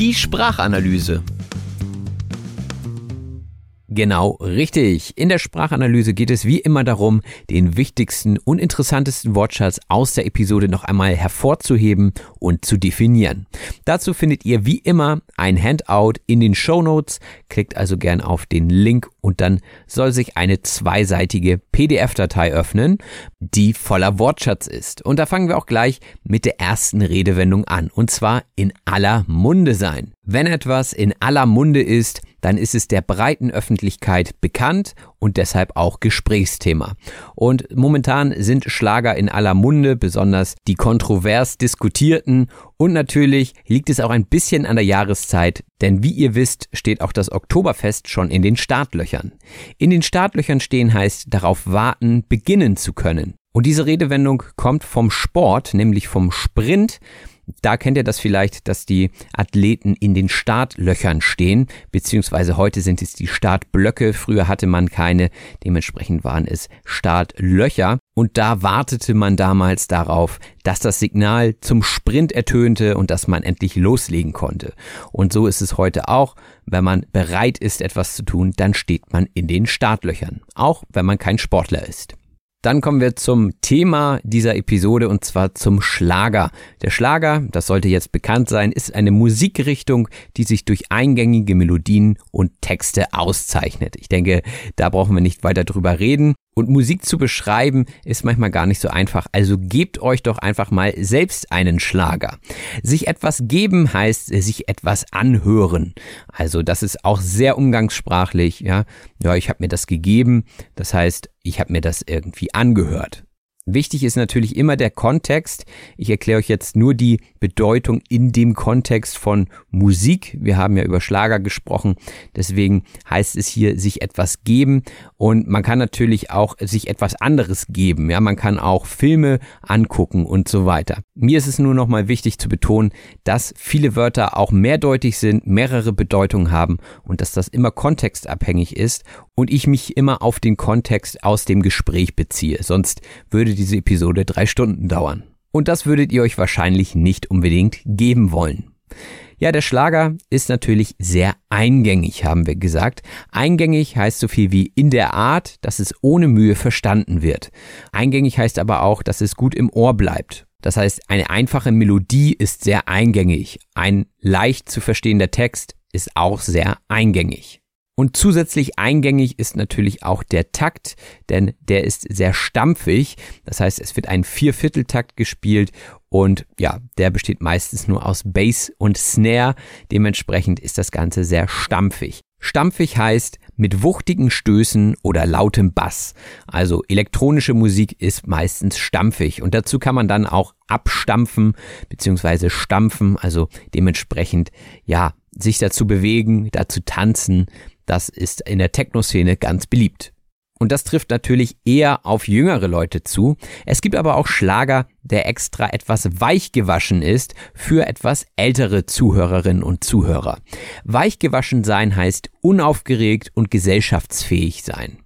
Die Sprachanalyse. Genau, richtig. In der Sprachanalyse geht es wie immer darum, den wichtigsten und interessantesten Wortschatz aus der Episode noch einmal hervorzuheben und zu definieren. Dazu findet ihr wie immer ein Handout in den Show Notes. Klickt also gern auf den Link und dann soll sich eine zweiseitige PDF-Datei öffnen, die voller Wortschatz ist. Und da fangen wir auch gleich mit der ersten Redewendung an. Und zwar in aller Munde sein. Wenn etwas in aller Munde ist, dann ist es der breiten Öffentlichkeit bekannt und deshalb auch Gesprächsthema. Und momentan sind Schlager in aller Munde, besonders die kontrovers diskutierten. Und natürlich liegt es auch ein bisschen an der Jahreszeit, denn wie ihr wisst, steht auch das Oktoberfest schon in den Startlöchern. In den Startlöchern stehen heißt darauf warten, beginnen zu können. Und diese Redewendung kommt vom Sport, nämlich vom Sprint. Da kennt ihr das vielleicht, dass die Athleten in den Startlöchern stehen, beziehungsweise heute sind es die Startblöcke. Früher hatte man keine, dementsprechend waren es Startlöcher. Und da wartete man damals darauf, dass das Signal zum Sprint ertönte und dass man endlich loslegen konnte. Und so ist es heute auch. Wenn man bereit ist, etwas zu tun, dann steht man in den Startlöchern. Auch wenn man kein Sportler ist. Dann kommen wir zum Thema dieser Episode und zwar zum Schlager. Der Schlager, das sollte jetzt bekannt sein, ist eine Musikrichtung, die sich durch eingängige Melodien und Texte auszeichnet. Ich denke, da brauchen wir nicht weiter drüber reden. Und Musik zu beschreiben ist manchmal gar nicht so einfach. Also gebt euch doch einfach mal selbst einen Schlager. Sich etwas geben heißt sich etwas anhören. Also das ist auch sehr umgangssprachlich. Ja, ja, ich habe mir das gegeben. Das heißt, ich habe mir das irgendwie angehört. Wichtig ist natürlich immer der Kontext. Ich erkläre euch jetzt nur die Bedeutung in dem Kontext von Musik. Wir haben ja über Schlager gesprochen. Deswegen heißt es hier sich etwas geben. Und man kann natürlich auch sich etwas anderes geben. Ja, man kann auch Filme angucken und so weiter. Mir ist es nur nochmal wichtig zu betonen, dass viele Wörter auch mehrdeutig sind, mehrere Bedeutungen haben und dass das immer kontextabhängig ist und ich mich immer auf den Kontext aus dem Gespräch beziehe. Sonst würde diese Episode drei Stunden dauern. Und das würdet ihr euch wahrscheinlich nicht unbedingt geben wollen. Ja, der Schlager ist natürlich sehr eingängig, haben wir gesagt. Eingängig heißt so viel wie in der Art, dass es ohne Mühe verstanden wird. Eingängig heißt aber auch, dass es gut im Ohr bleibt. Das heißt, eine einfache Melodie ist sehr eingängig. Ein leicht zu verstehender Text ist auch sehr eingängig. Und zusätzlich eingängig ist natürlich auch der Takt, denn der ist sehr stampfig. Das heißt, es wird ein Viervierteltakt gespielt und ja, der besteht meistens nur aus Bass und Snare. Dementsprechend ist das Ganze sehr stampfig. Stampfig heißt mit wuchtigen Stößen oder lautem Bass. Also elektronische Musik ist meistens stampfig und dazu kann man dann auch abstampfen bzw. stampfen, also dementsprechend ja, sich dazu bewegen, dazu tanzen, das ist in der Techno-Szene ganz beliebt. Und das trifft natürlich eher auf jüngere Leute zu. Es gibt aber auch Schlager, der extra etwas weich gewaschen ist für etwas ältere Zuhörerinnen und Zuhörer. Weich gewaschen sein heißt unaufgeregt und gesellschaftsfähig sein.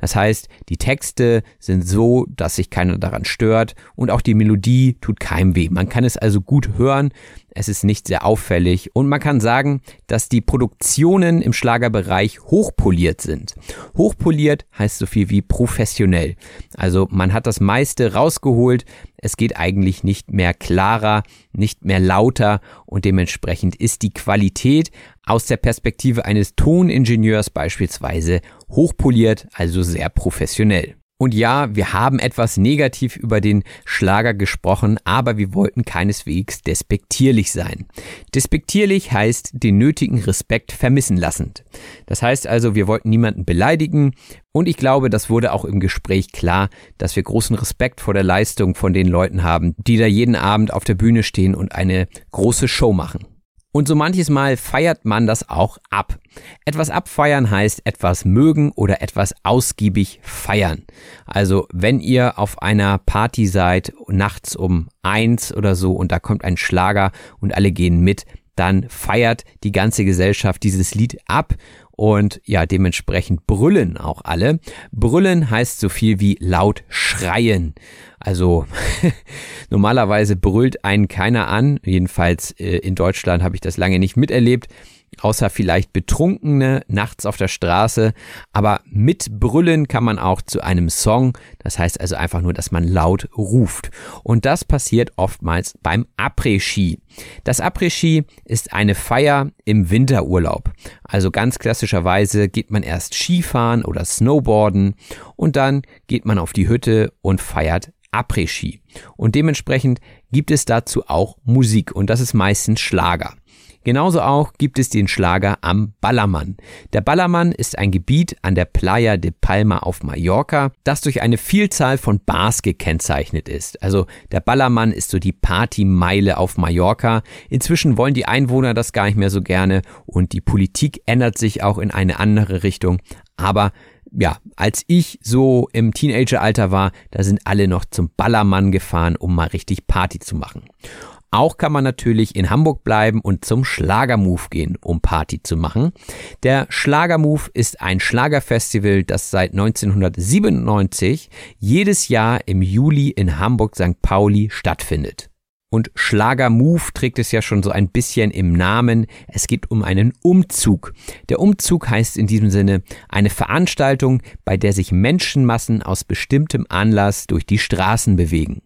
Das heißt, die Texte sind so, dass sich keiner daran stört und auch die Melodie tut keinem weh. Man kann es also gut hören, es ist nicht sehr auffällig und man kann sagen, dass die Produktionen im Schlagerbereich hochpoliert sind. Hochpoliert heißt so viel wie professionell. Also man hat das meiste rausgeholt, es geht eigentlich nicht mehr klarer, nicht mehr lauter und dementsprechend ist die Qualität aus der Perspektive eines Toningenieurs beispielsweise hochpoliert, also sehr professionell. Und ja, wir haben etwas negativ über den Schlager gesprochen, aber wir wollten keineswegs despektierlich sein. Despektierlich heißt den nötigen Respekt vermissen lassend. Das heißt also, wir wollten niemanden beleidigen und ich glaube, das wurde auch im Gespräch klar, dass wir großen Respekt vor der Leistung von den Leuten haben, die da jeden Abend auf der Bühne stehen und eine große Show machen. Und so manches Mal feiert man das auch ab. Etwas abfeiern heißt etwas mögen oder etwas ausgiebig feiern. Also wenn ihr auf einer Party seid, nachts um eins oder so und da kommt ein Schlager und alle gehen mit, dann feiert die ganze Gesellschaft dieses Lied ab und ja, dementsprechend brüllen auch alle. Brüllen heißt so viel wie laut schreien. Also [laughs] normalerweise brüllt einen keiner an. Jedenfalls äh, in Deutschland habe ich das lange nicht miterlebt außer vielleicht Betrunkene nachts auf der Straße. Aber mit Brüllen kann man auch zu einem Song. Das heißt also einfach nur, dass man laut ruft. Und das passiert oftmals beim Après-Ski. Das Après-Ski ist eine Feier im Winterurlaub. Also ganz klassischerweise geht man erst Skifahren oder Snowboarden und dann geht man auf die Hütte und feiert Après-Ski. Und dementsprechend gibt es dazu auch Musik und das ist meistens Schlager. Genauso auch gibt es den Schlager am Ballermann. Der Ballermann ist ein Gebiet an der Playa de Palma auf Mallorca, das durch eine Vielzahl von Bars gekennzeichnet ist. Also der Ballermann ist so die Partymeile auf Mallorca. Inzwischen wollen die Einwohner das gar nicht mehr so gerne und die Politik ändert sich auch in eine andere Richtung. Aber ja, als ich so im Teenageralter war, da sind alle noch zum Ballermann gefahren, um mal richtig Party zu machen. Auch kann man natürlich in Hamburg bleiben und zum Schlagermove gehen, um Party zu machen. Der Schlagermove ist ein Schlagerfestival, das seit 1997 jedes Jahr im Juli in Hamburg St. Pauli stattfindet. Und Schlagermove trägt es ja schon so ein bisschen im Namen. Es geht um einen Umzug. Der Umzug heißt in diesem Sinne eine Veranstaltung, bei der sich Menschenmassen aus bestimmtem Anlass durch die Straßen bewegen.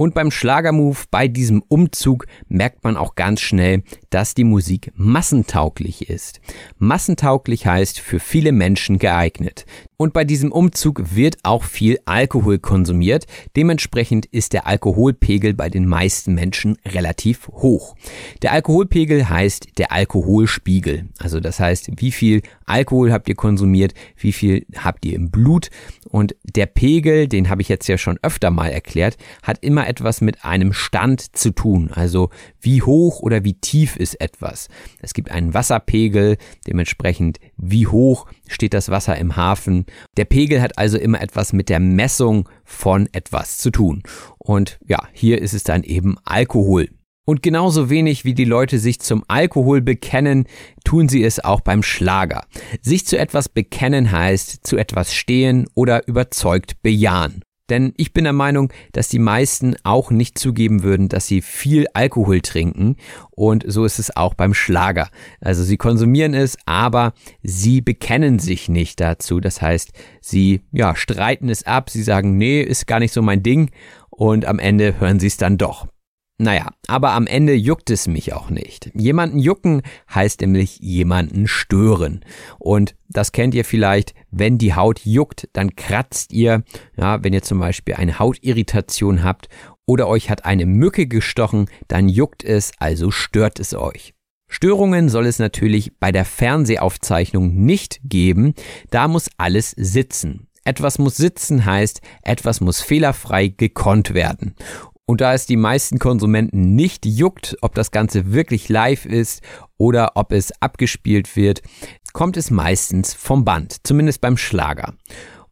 Und beim Schlagermove, bei diesem Umzug, merkt man auch ganz schnell, dass die Musik massentauglich ist. Massentauglich heißt für viele Menschen geeignet. Und bei diesem Umzug wird auch viel Alkohol konsumiert. Dementsprechend ist der Alkoholpegel bei den meisten Menschen relativ hoch. Der Alkoholpegel heißt der Alkoholspiegel. Also das heißt, wie viel Alkohol habt ihr konsumiert, wie viel habt ihr im Blut. Und der Pegel, den habe ich jetzt ja schon öfter mal erklärt, hat immer etwas mit einem Stand zu tun. Also wie hoch oder wie tief ist etwas. Es gibt einen Wasserpegel, dementsprechend wie hoch steht das Wasser im Hafen. Der Pegel hat also immer etwas mit der Messung von etwas zu tun. Und ja, hier ist es dann eben Alkohol. Und genauso wenig wie die Leute sich zum Alkohol bekennen, tun sie es auch beim Schlager. Sich zu etwas bekennen heißt zu etwas stehen oder überzeugt bejahen. Denn ich bin der Meinung, dass die meisten auch nicht zugeben würden, dass sie viel Alkohol trinken. Und so ist es auch beim Schlager. Also sie konsumieren es, aber sie bekennen sich nicht dazu. Das heißt, sie ja, streiten es ab. Sie sagen, nee, ist gar nicht so mein Ding. Und am Ende hören sie es dann doch. Naja, aber am Ende juckt es mich auch nicht. Jemanden jucken heißt nämlich jemanden stören. Und das kennt ihr vielleicht, wenn die Haut juckt, dann kratzt ihr, ja, wenn ihr zum Beispiel eine Hautirritation habt oder euch hat eine Mücke gestochen, dann juckt es, also stört es euch. Störungen soll es natürlich bei der Fernsehaufzeichnung nicht geben, da muss alles sitzen. Etwas muss sitzen heißt, etwas muss fehlerfrei gekonnt werden. Und da es die meisten Konsumenten nicht juckt, ob das Ganze wirklich live ist oder ob es abgespielt wird, kommt es meistens vom Band, zumindest beim Schlager.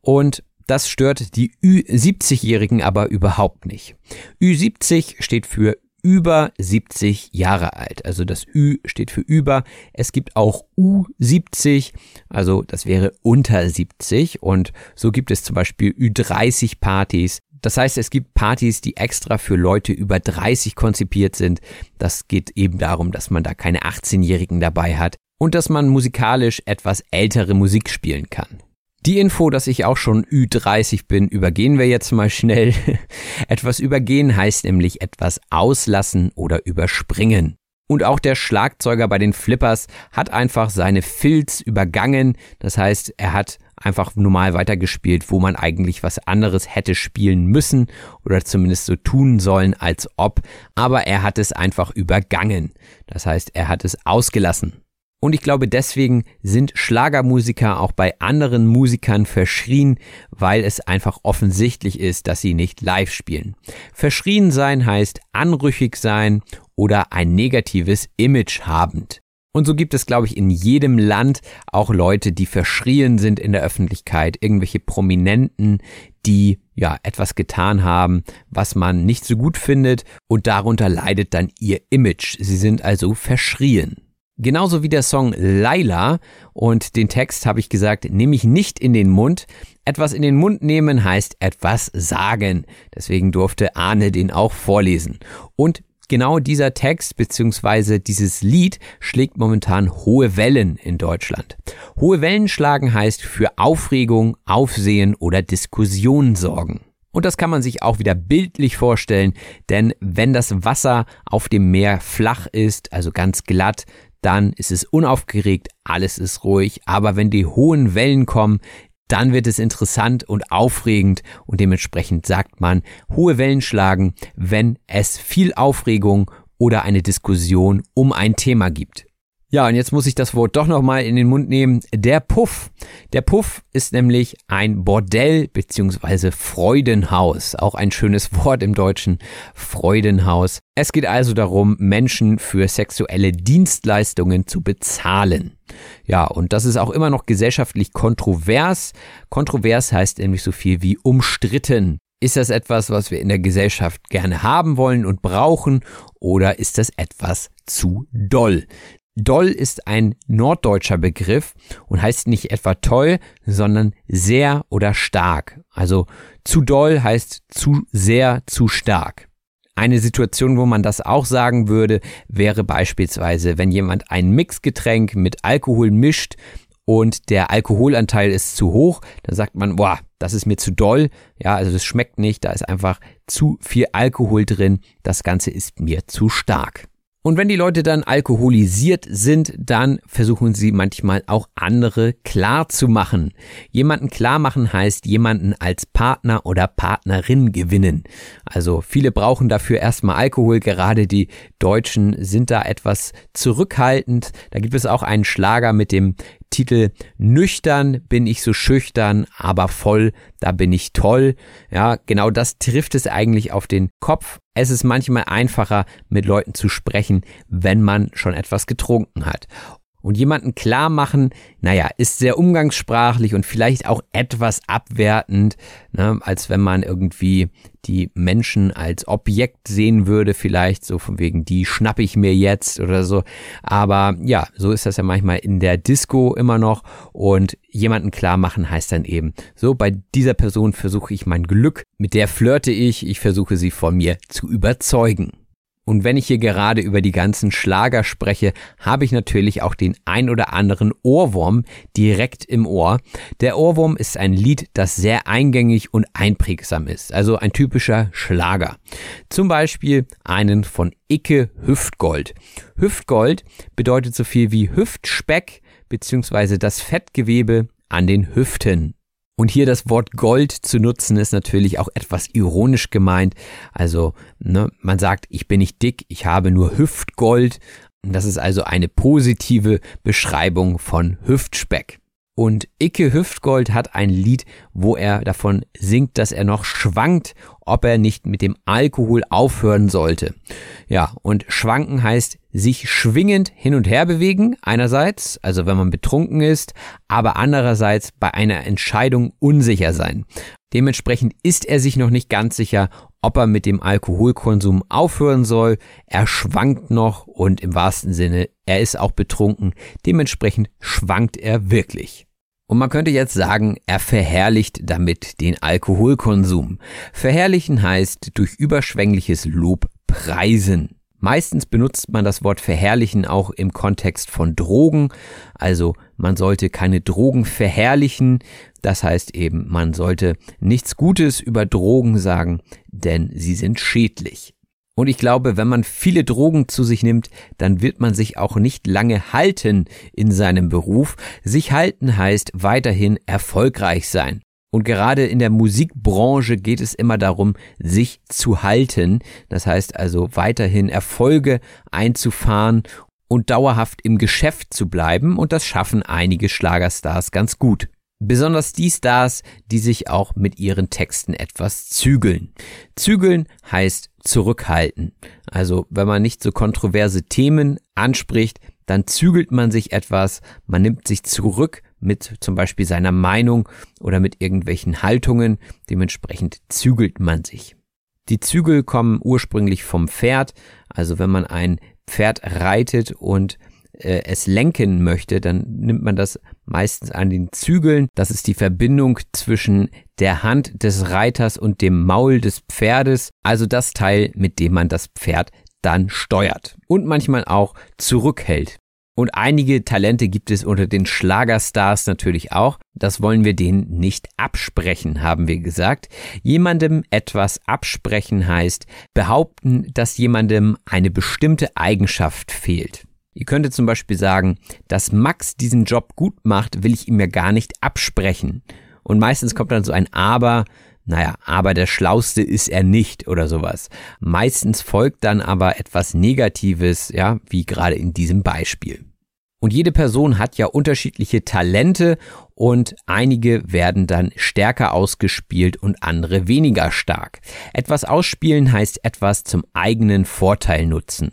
Und das stört die Ü70-Jährigen aber überhaupt nicht. Ü70 steht für über 70 Jahre alt. Also das Ü steht für über. Es gibt auch U70, also das wäre unter 70. Und so gibt es zum Beispiel Ü30 Partys, das heißt, es gibt Partys, die extra für Leute über 30 konzipiert sind. Das geht eben darum, dass man da keine 18-Jährigen dabei hat und dass man musikalisch etwas ältere Musik spielen kann. Die Info, dass ich auch schon Ü30 bin, übergehen wir jetzt mal schnell. [laughs] etwas übergehen heißt nämlich etwas auslassen oder überspringen. Und auch der Schlagzeuger bei den Flippers hat einfach seine Filz übergangen. Das heißt, er hat einfach normal weitergespielt, wo man eigentlich was anderes hätte spielen müssen oder zumindest so tun sollen, als ob. Aber er hat es einfach übergangen. Das heißt, er hat es ausgelassen. Und ich glaube, deswegen sind Schlagermusiker auch bei anderen Musikern verschrien, weil es einfach offensichtlich ist, dass sie nicht live spielen. Verschrien sein heißt anrüchig sein oder ein negatives Image habend. Und so gibt es, glaube ich, in jedem Land auch Leute, die verschrien sind in der Öffentlichkeit, irgendwelche Prominenten, die ja etwas getan haben, was man nicht so gut findet und darunter leidet dann ihr Image. Sie sind also verschrien. Genauso wie der Song Laila und den Text habe ich gesagt, nehme ich nicht in den Mund. Etwas in den Mund nehmen heißt etwas sagen. Deswegen durfte Arne den auch vorlesen. Und genau dieser Text bzw. dieses Lied schlägt momentan hohe Wellen in Deutschland. Hohe Wellen schlagen heißt für Aufregung, Aufsehen oder Diskussion sorgen. Und das kann man sich auch wieder bildlich vorstellen, denn wenn das Wasser auf dem Meer flach ist, also ganz glatt, dann ist es unaufgeregt, alles ist ruhig, aber wenn die hohen Wellen kommen, dann wird es interessant und aufregend und dementsprechend sagt man, hohe Wellen schlagen, wenn es viel Aufregung oder eine Diskussion um ein Thema gibt. Ja, und jetzt muss ich das Wort doch nochmal in den Mund nehmen. Der Puff. Der Puff ist nämlich ein Bordell beziehungsweise Freudenhaus. Auch ein schönes [laughs] Wort im Deutschen. Freudenhaus. Es geht also darum, Menschen für sexuelle Dienstleistungen zu bezahlen. Ja, und das ist auch immer noch gesellschaftlich kontrovers. Kontrovers heißt nämlich so viel wie umstritten. Ist das etwas, was wir in der Gesellschaft gerne haben wollen und brauchen oder ist das etwas zu doll? Doll ist ein norddeutscher Begriff und heißt nicht etwa toll, sondern sehr oder stark. Also zu doll heißt zu sehr, zu stark. Eine Situation, wo man das auch sagen würde, wäre beispielsweise, wenn jemand ein Mixgetränk mit Alkohol mischt und der Alkoholanteil ist zu hoch, dann sagt man, boah, das ist mir zu doll. Ja, also das schmeckt nicht, da ist einfach zu viel Alkohol drin. Das Ganze ist mir zu stark. Und wenn die Leute dann alkoholisiert sind, dann versuchen sie manchmal auch andere klar zu machen. Jemanden klar machen heißt jemanden als Partner oder Partnerin gewinnen. Also viele brauchen dafür erstmal Alkohol, gerade die Deutschen sind da etwas zurückhaltend. Da gibt es auch einen Schlager mit dem Titel Nüchtern bin ich so schüchtern, aber voll, da bin ich toll. Ja, genau das trifft es eigentlich auf den Kopf. Es ist manchmal einfacher, mit Leuten zu sprechen, wenn man schon etwas getrunken hat und jemanden klar machen, naja, ist sehr umgangssprachlich und vielleicht auch etwas abwertend, ne, als wenn man irgendwie die Menschen als Objekt sehen würde, vielleicht so von wegen, die schnapp ich mir jetzt oder so. Aber ja, so ist das ja manchmal in der Disco immer noch und jemanden klar machen heißt dann eben, so bei dieser Person versuche ich mein Glück, mit der flirte ich, ich versuche sie von mir zu überzeugen. Und wenn ich hier gerade über die ganzen Schlager spreche, habe ich natürlich auch den ein oder anderen Ohrwurm direkt im Ohr. Der Ohrwurm ist ein Lied, das sehr eingängig und einprägsam ist, also ein typischer Schlager. Zum Beispiel einen von Icke Hüftgold. Hüftgold bedeutet so viel wie Hüftspeck bzw. das Fettgewebe an den Hüften. Und hier das Wort Gold zu nutzen, ist natürlich auch etwas ironisch gemeint. Also, ne, man sagt, ich bin nicht dick, ich habe nur Hüftgold. Das ist also eine positive Beschreibung von Hüftspeck. Und Icke Hüftgold hat ein Lied, wo er davon singt, dass er noch schwankt, ob er nicht mit dem Alkohol aufhören sollte. Ja, und schwanken heißt sich schwingend hin und her bewegen, einerseits, also wenn man betrunken ist, aber andererseits bei einer Entscheidung unsicher sein. Dementsprechend ist er sich noch nicht ganz sicher, ob er mit dem Alkoholkonsum aufhören soll. Er schwankt noch und im wahrsten Sinne, er ist auch betrunken. Dementsprechend schwankt er wirklich. Und man könnte jetzt sagen, er verherrlicht damit den Alkoholkonsum. Verherrlichen heißt durch überschwängliches Lob preisen. Meistens benutzt man das Wort verherrlichen auch im Kontext von Drogen. Also man sollte keine Drogen verherrlichen. Das heißt eben, man sollte nichts Gutes über Drogen sagen, denn sie sind schädlich. Und ich glaube, wenn man viele Drogen zu sich nimmt, dann wird man sich auch nicht lange halten in seinem Beruf. Sich halten heißt weiterhin erfolgreich sein. Und gerade in der Musikbranche geht es immer darum, sich zu halten. Das heißt also weiterhin Erfolge einzufahren und dauerhaft im Geschäft zu bleiben. Und das schaffen einige Schlagerstars ganz gut. Besonders die Stars, die sich auch mit ihren Texten etwas zügeln. Zügeln heißt zurückhalten. Also wenn man nicht so kontroverse Themen anspricht, dann zügelt man sich etwas, man nimmt sich zurück mit zum Beispiel seiner Meinung oder mit irgendwelchen Haltungen, dementsprechend zügelt man sich. Die Zügel kommen ursprünglich vom Pferd, also wenn man ein Pferd reitet und äh, es lenken möchte, dann nimmt man das meistens an den Zügeln. Das ist die Verbindung zwischen der Hand des Reiters und dem Maul des Pferdes, also das Teil, mit dem man das Pferd dann steuert und manchmal auch zurückhält. Und einige Talente gibt es unter den Schlagerstars natürlich auch. Das wollen wir denen nicht absprechen, haben wir gesagt. Jemandem etwas absprechen heißt behaupten, dass jemandem eine bestimmte Eigenschaft fehlt. Ihr könntet zum Beispiel sagen, dass Max diesen Job gut macht, will ich ihm ja gar nicht absprechen. Und meistens kommt dann so ein Aber, naja, aber der Schlauste ist er nicht oder sowas. Meistens folgt dann aber etwas Negatives, ja, wie gerade in diesem Beispiel. Und jede Person hat ja unterschiedliche Talente und einige werden dann stärker ausgespielt und andere weniger stark. Etwas ausspielen heißt etwas zum eigenen Vorteil nutzen.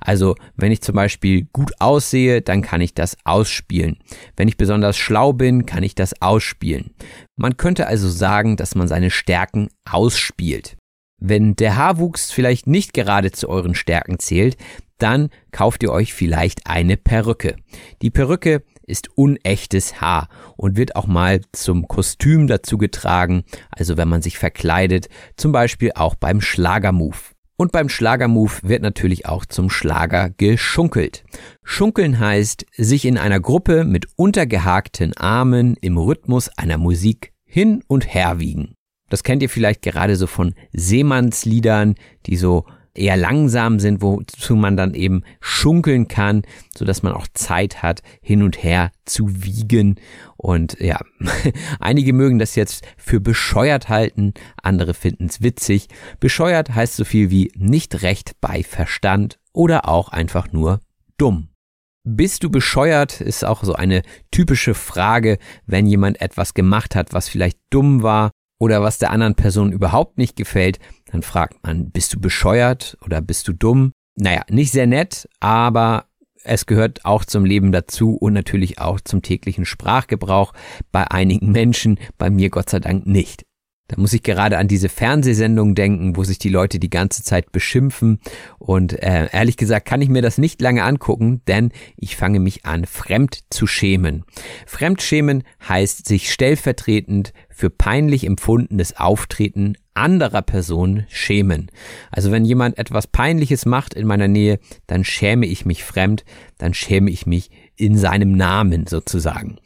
Also wenn ich zum Beispiel gut aussehe, dann kann ich das ausspielen. Wenn ich besonders schlau bin, kann ich das ausspielen. Man könnte also sagen, dass man seine Stärken ausspielt. Wenn der Haarwuchs vielleicht nicht gerade zu euren Stärken zählt, dann kauft ihr euch vielleicht eine Perücke. Die Perücke ist unechtes Haar und wird auch mal zum Kostüm dazu getragen, also wenn man sich verkleidet, zum Beispiel auch beim Schlagermove. Und beim Schlagermove wird natürlich auch zum Schlager geschunkelt. Schunkeln heißt, sich in einer Gruppe mit untergehakten Armen im Rhythmus einer Musik hin und her wiegen. Das kennt ihr vielleicht gerade so von Seemannsliedern, die so eher langsam sind, wozu man dann eben schunkeln kann, so dass man auch Zeit hat, hin und her zu wiegen. Und ja, [laughs] einige mögen das jetzt für bescheuert halten, andere finden es witzig. Bescheuert heißt so viel wie nicht recht bei Verstand oder auch einfach nur dumm. Bist du bescheuert? Ist auch so eine typische Frage, wenn jemand etwas gemacht hat, was vielleicht dumm war oder was der anderen Person überhaupt nicht gefällt, dann fragt man, bist du bescheuert oder bist du dumm? Naja, nicht sehr nett, aber es gehört auch zum Leben dazu und natürlich auch zum täglichen Sprachgebrauch bei einigen Menschen, bei mir Gott sei Dank nicht. Da muss ich gerade an diese Fernsehsendung denken, wo sich die Leute die ganze Zeit beschimpfen. Und äh, ehrlich gesagt kann ich mir das nicht lange angucken, denn ich fange mich an, fremd zu schämen. Fremdschämen heißt sich stellvertretend für peinlich empfundenes Auftreten anderer Personen schämen. Also wenn jemand etwas Peinliches macht in meiner Nähe, dann schäme ich mich fremd, dann schäme ich mich in seinem Namen sozusagen.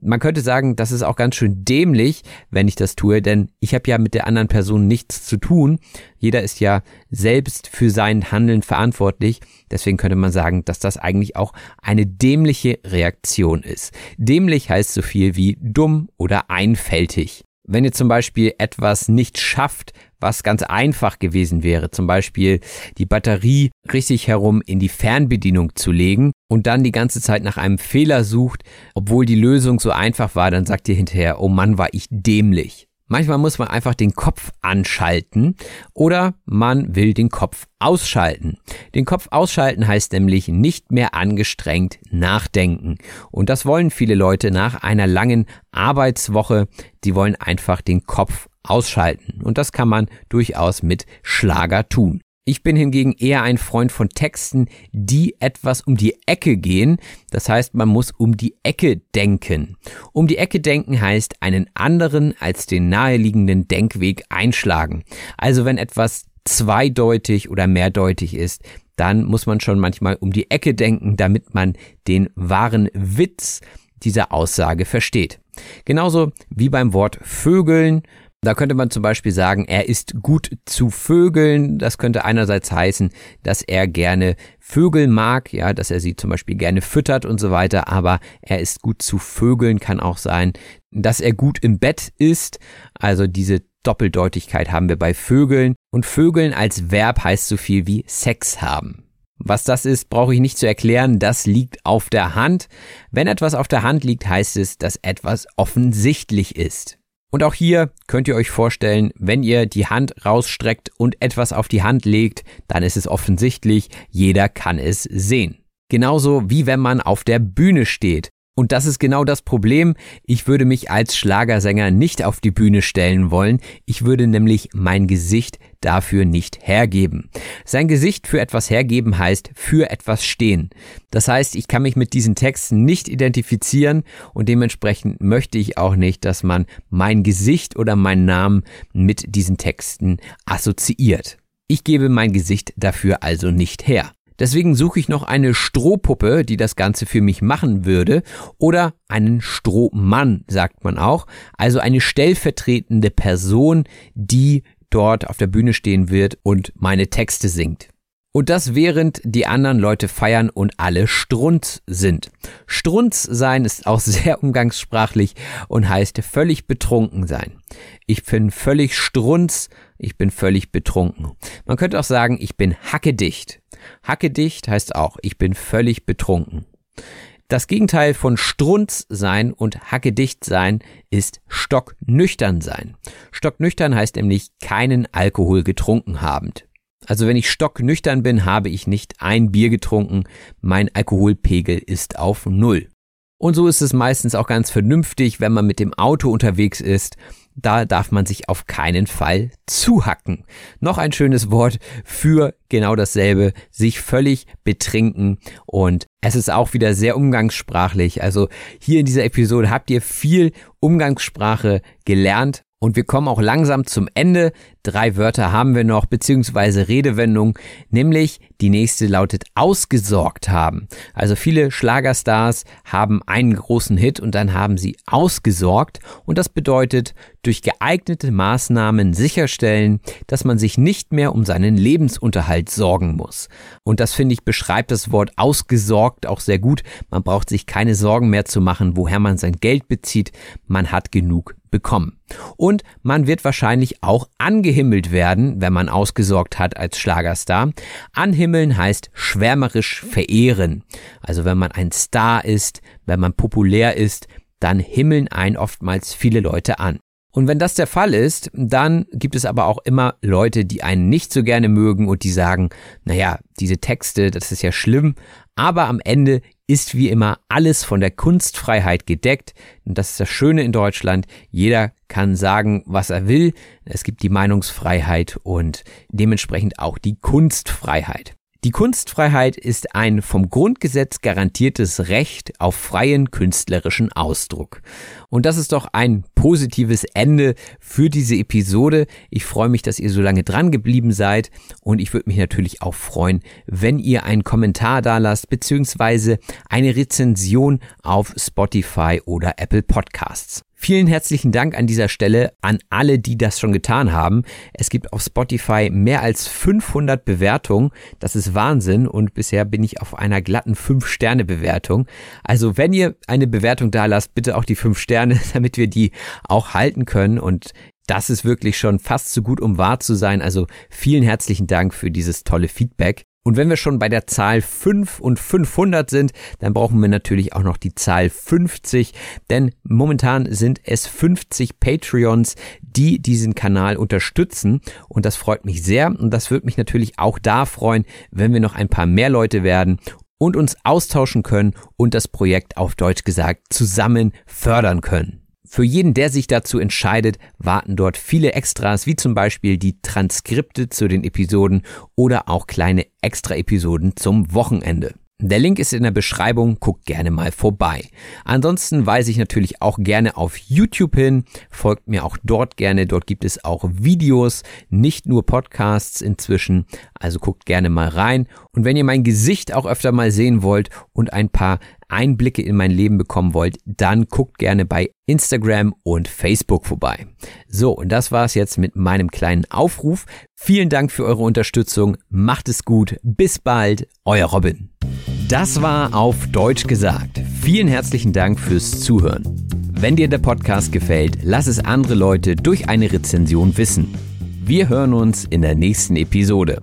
Man könnte sagen, das ist auch ganz schön dämlich, wenn ich das tue, denn ich habe ja mit der anderen Person nichts zu tun. Jeder ist ja selbst für sein Handeln verantwortlich. Deswegen könnte man sagen, dass das eigentlich auch eine dämliche Reaktion ist. Dämlich heißt so viel wie dumm oder einfältig. Wenn ihr zum Beispiel etwas nicht schafft, was ganz einfach gewesen wäre, zum Beispiel die Batterie richtig herum in die Fernbedienung zu legen und dann die ganze Zeit nach einem Fehler sucht, obwohl die Lösung so einfach war, dann sagt ihr hinterher, oh Mann, war ich dämlich. Manchmal muss man einfach den Kopf anschalten oder man will den Kopf ausschalten. Den Kopf ausschalten heißt nämlich nicht mehr angestrengt nachdenken. Und das wollen viele Leute nach einer langen Arbeitswoche. Die wollen einfach den Kopf ausschalten. Und das kann man durchaus mit Schlager tun. Ich bin hingegen eher ein Freund von Texten, die etwas um die Ecke gehen. Das heißt, man muss um die Ecke denken. Um die Ecke denken heißt einen anderen als den naheliegenden Denkweg einschlagen. Also wenn etwas zweideutig oder mehrdeutig ist, dann muss man schon manchmal um die Ecke denken, damit man den wahren Witz dieser Aussage versteht. Genauso wie beim Wort Vögeln. Da könnte man zum Beispiel sagen, er ist gut zu Vögeln. Das könnte einerseits heißen, dass er gerne Vögel mag, ja, dass er sie zum Beispiel gerne füttert und so weiter. Aber er ist gut zu Vögeln kann auch sein, dass er gut im Bett ist. Also diese Doppeldeutigkeit haben wir bei Vögeln. Und Vögeln als Verb heißt so viel wie Sex haben. Was das ist, brauche ich nicht zu erklären, das liegt auf der Hand. Wenn etwas auf der Hand liegt, heißt es, dass etwas offensichtlich ist. Und auch hier könnt ihr euch vorstellen, wenn ihr die Hand rausstreckt und etwas auf die Hand legt, dann ist es offensichtlich, jeder kann es sehen. Genauso wie wenn man auf der Bühne steht. Und das ist genau das Problem. Ich würde mich als Schlagersänger nicht auf die Bühne stellen wollen. Ich würde nämlich mein Gesicht dafür nicht hergeben. Sein Gesicht für etwas hergeben heißt für etwas stehen. Das heißt, ich kann mich mit diesen Texten nicht identifizieren und dementsprechend möchte ich auch nicht, dass man mein Gesicht oder meinen Namen mit diesen Texten assoziiert. Ich gebe mein Gesicht dafür also nicht her. Deswegen suche ich noch eine Strohpuppe, die das Ganze für mich machen würde, oder einen Strohmann, sagt man auch, also eine stellvertretende Person, die dort auf der Bühne stehen wird und meine Texte singt. Und das während die anderen Leute feiern und alle Strunz sind. Strunz sein ist auch [laughs] sehr umgangssprachlich und heißt völlig betrunken sein. Ich bin völlig strunz, ich bin völlig betrunken. Man könnte auch sagen, ich bin hackedicht. Hackedicht heißt auch, ich bin völlig betrunken. Das Gegenteil von Strunz sein und hackedicht sein ist stocknüchtern sein. Stocknüchtern heißt nämlich keinen Alkohol getrunken habend. Also wenn ich stocknüchtern bin, habe ich nicht ein Bier getrunken, mein Alkoholpegel ist auf Null. Und so ist es meistens auch ganz vernünftig, wenn man mit dem Auto unterwegs ist. Da darf man sich auf keinen Fall zuhacken. Noch ein schönes Wort für genau dasselbe, sich völlig betrinken. Und es ist auch wieder sehr umgangssprachlich. Also hier in dieser Episode habt ihr viel Umgangssprache gelernt und wir kommen auch langsam zum Ende. Drei Wörter haben wir noch, beziehungsweise Redewendung, nämlich die nächste lautet ausgesorgt haben. Also viele Schlagerstars haben einen großen Hit und dann haben sie ausgesorgt und das bedeutet durch geeignete Maßnahmen sicherstellen, dass man sich nicht mehr um seinen Lebensunterhalt sorgen muss. Und das finde ich beschreibt das Wort ausgesorgt auch sehr gut. Man braucht sich keine Sorgen mehr zu machen, woher man sein Geld bezieht. Man hat genug bekommen. Und man wird wahrscheinlich auch angehimmelt werden, wenn man ausgesorgt hat als Schlagerstar. Anhimmeln heißt schwärmerisch verehren. Also wenn man ein Star ist, wenn man populär ist, dann himmeln ein oftmals viele Leute an. Und wenn das der Fall ist, dann gibt es aber auch immer Leute, die einen nicht so gerne mögen und die sagen, naja, diese Texte, das ist ja schlimm, aber am Ende ist wie immer alles von der Kunstfreiheit gedeckt. Und das ist das Schöne in Deutschland. Jeder kann sagen, was er will. Es gibt die Meinungsfreiheit und dementsprechend auch die Kunstfreiheit. Die Kunstfreiheit ist ein vom Grundgesetz garantiertes Recht auf freien künstlerischen Ausdruck. Und das ist doch ein positives Ende für diese Episode. Ich freue mich, dass ihr so lange dran geblieben seid und ich würde mich natürlich auch freuen, wenn ihr einen Kommentar da lasst beziehungsweise eine Rezension auf Spotify oder Apple Podcasts. Vielen herzlichen Dank an dieser Stelle an alle, die das schon getan haben. Es gibt auf Spotify mehr als 500 Bewertungen. Das ist Wahnsinn und bisher bin ich auf einer glatten 5-Sterne-Bewertung. Also wenn ihr eine Bewertung da lasst, bitte auch die 5 Sterne, [laughs] damit wir die auch halten können und das ist wirklich schon fast zu gut, um wahr zu sein. Also vielen herzlichen Dank für dieses tolle Feedback. Und wenn wir schon bei der Zahl 5 und 500 sind, dann brauchen wir natürlich auch noch die Zahl 50, denn momentan sind es 50 Patreons, die diesen Kanal unterstützen. Und das freut mich sehr. Und das würde mich natürlich auch da freuen, wenn wir noch ein paar mehr Leute werden und uns austauschen können und das Projekt auf Deutsch gesagt zusammen fördern können. Für jeden, der sich dazu entscheidet, warten dort viele Extras, wie zum Beispiel die Transkripte zu den Episoden oder auch kleine Extra-Episoden zum Wochenende. Der Link ist in der Beschreibung, guckt gerne mal vorbei. Ansonsten weise ich natürlich auch gerne auf YouTube hin, folgt mir auch dort gerne, dort gibt es auch Videos, nicht nur Podcasts inzwischen, also guckt gerne mal rein. Und wenn ihr mein Gesicht auch öfter mal sehen wollt und ein paar Einblicke in mein Leben bekommen wollt, dann guckt gerne bei Instagram und Facebook vorbei. So, und das war's jetzt mit meinem kleinen Aufruf. Vielen Dank für eure Unterstützung, macht es gut, bis bald, euer Robin. Das war auf Deutsch gesagt. Vielen herzlichen Dank fürs Zuhören. Wenn dir der Podcast gefällt, lass es andere Leute durch eine Rezension wissen. Wir hören uns in der nächsten Episode.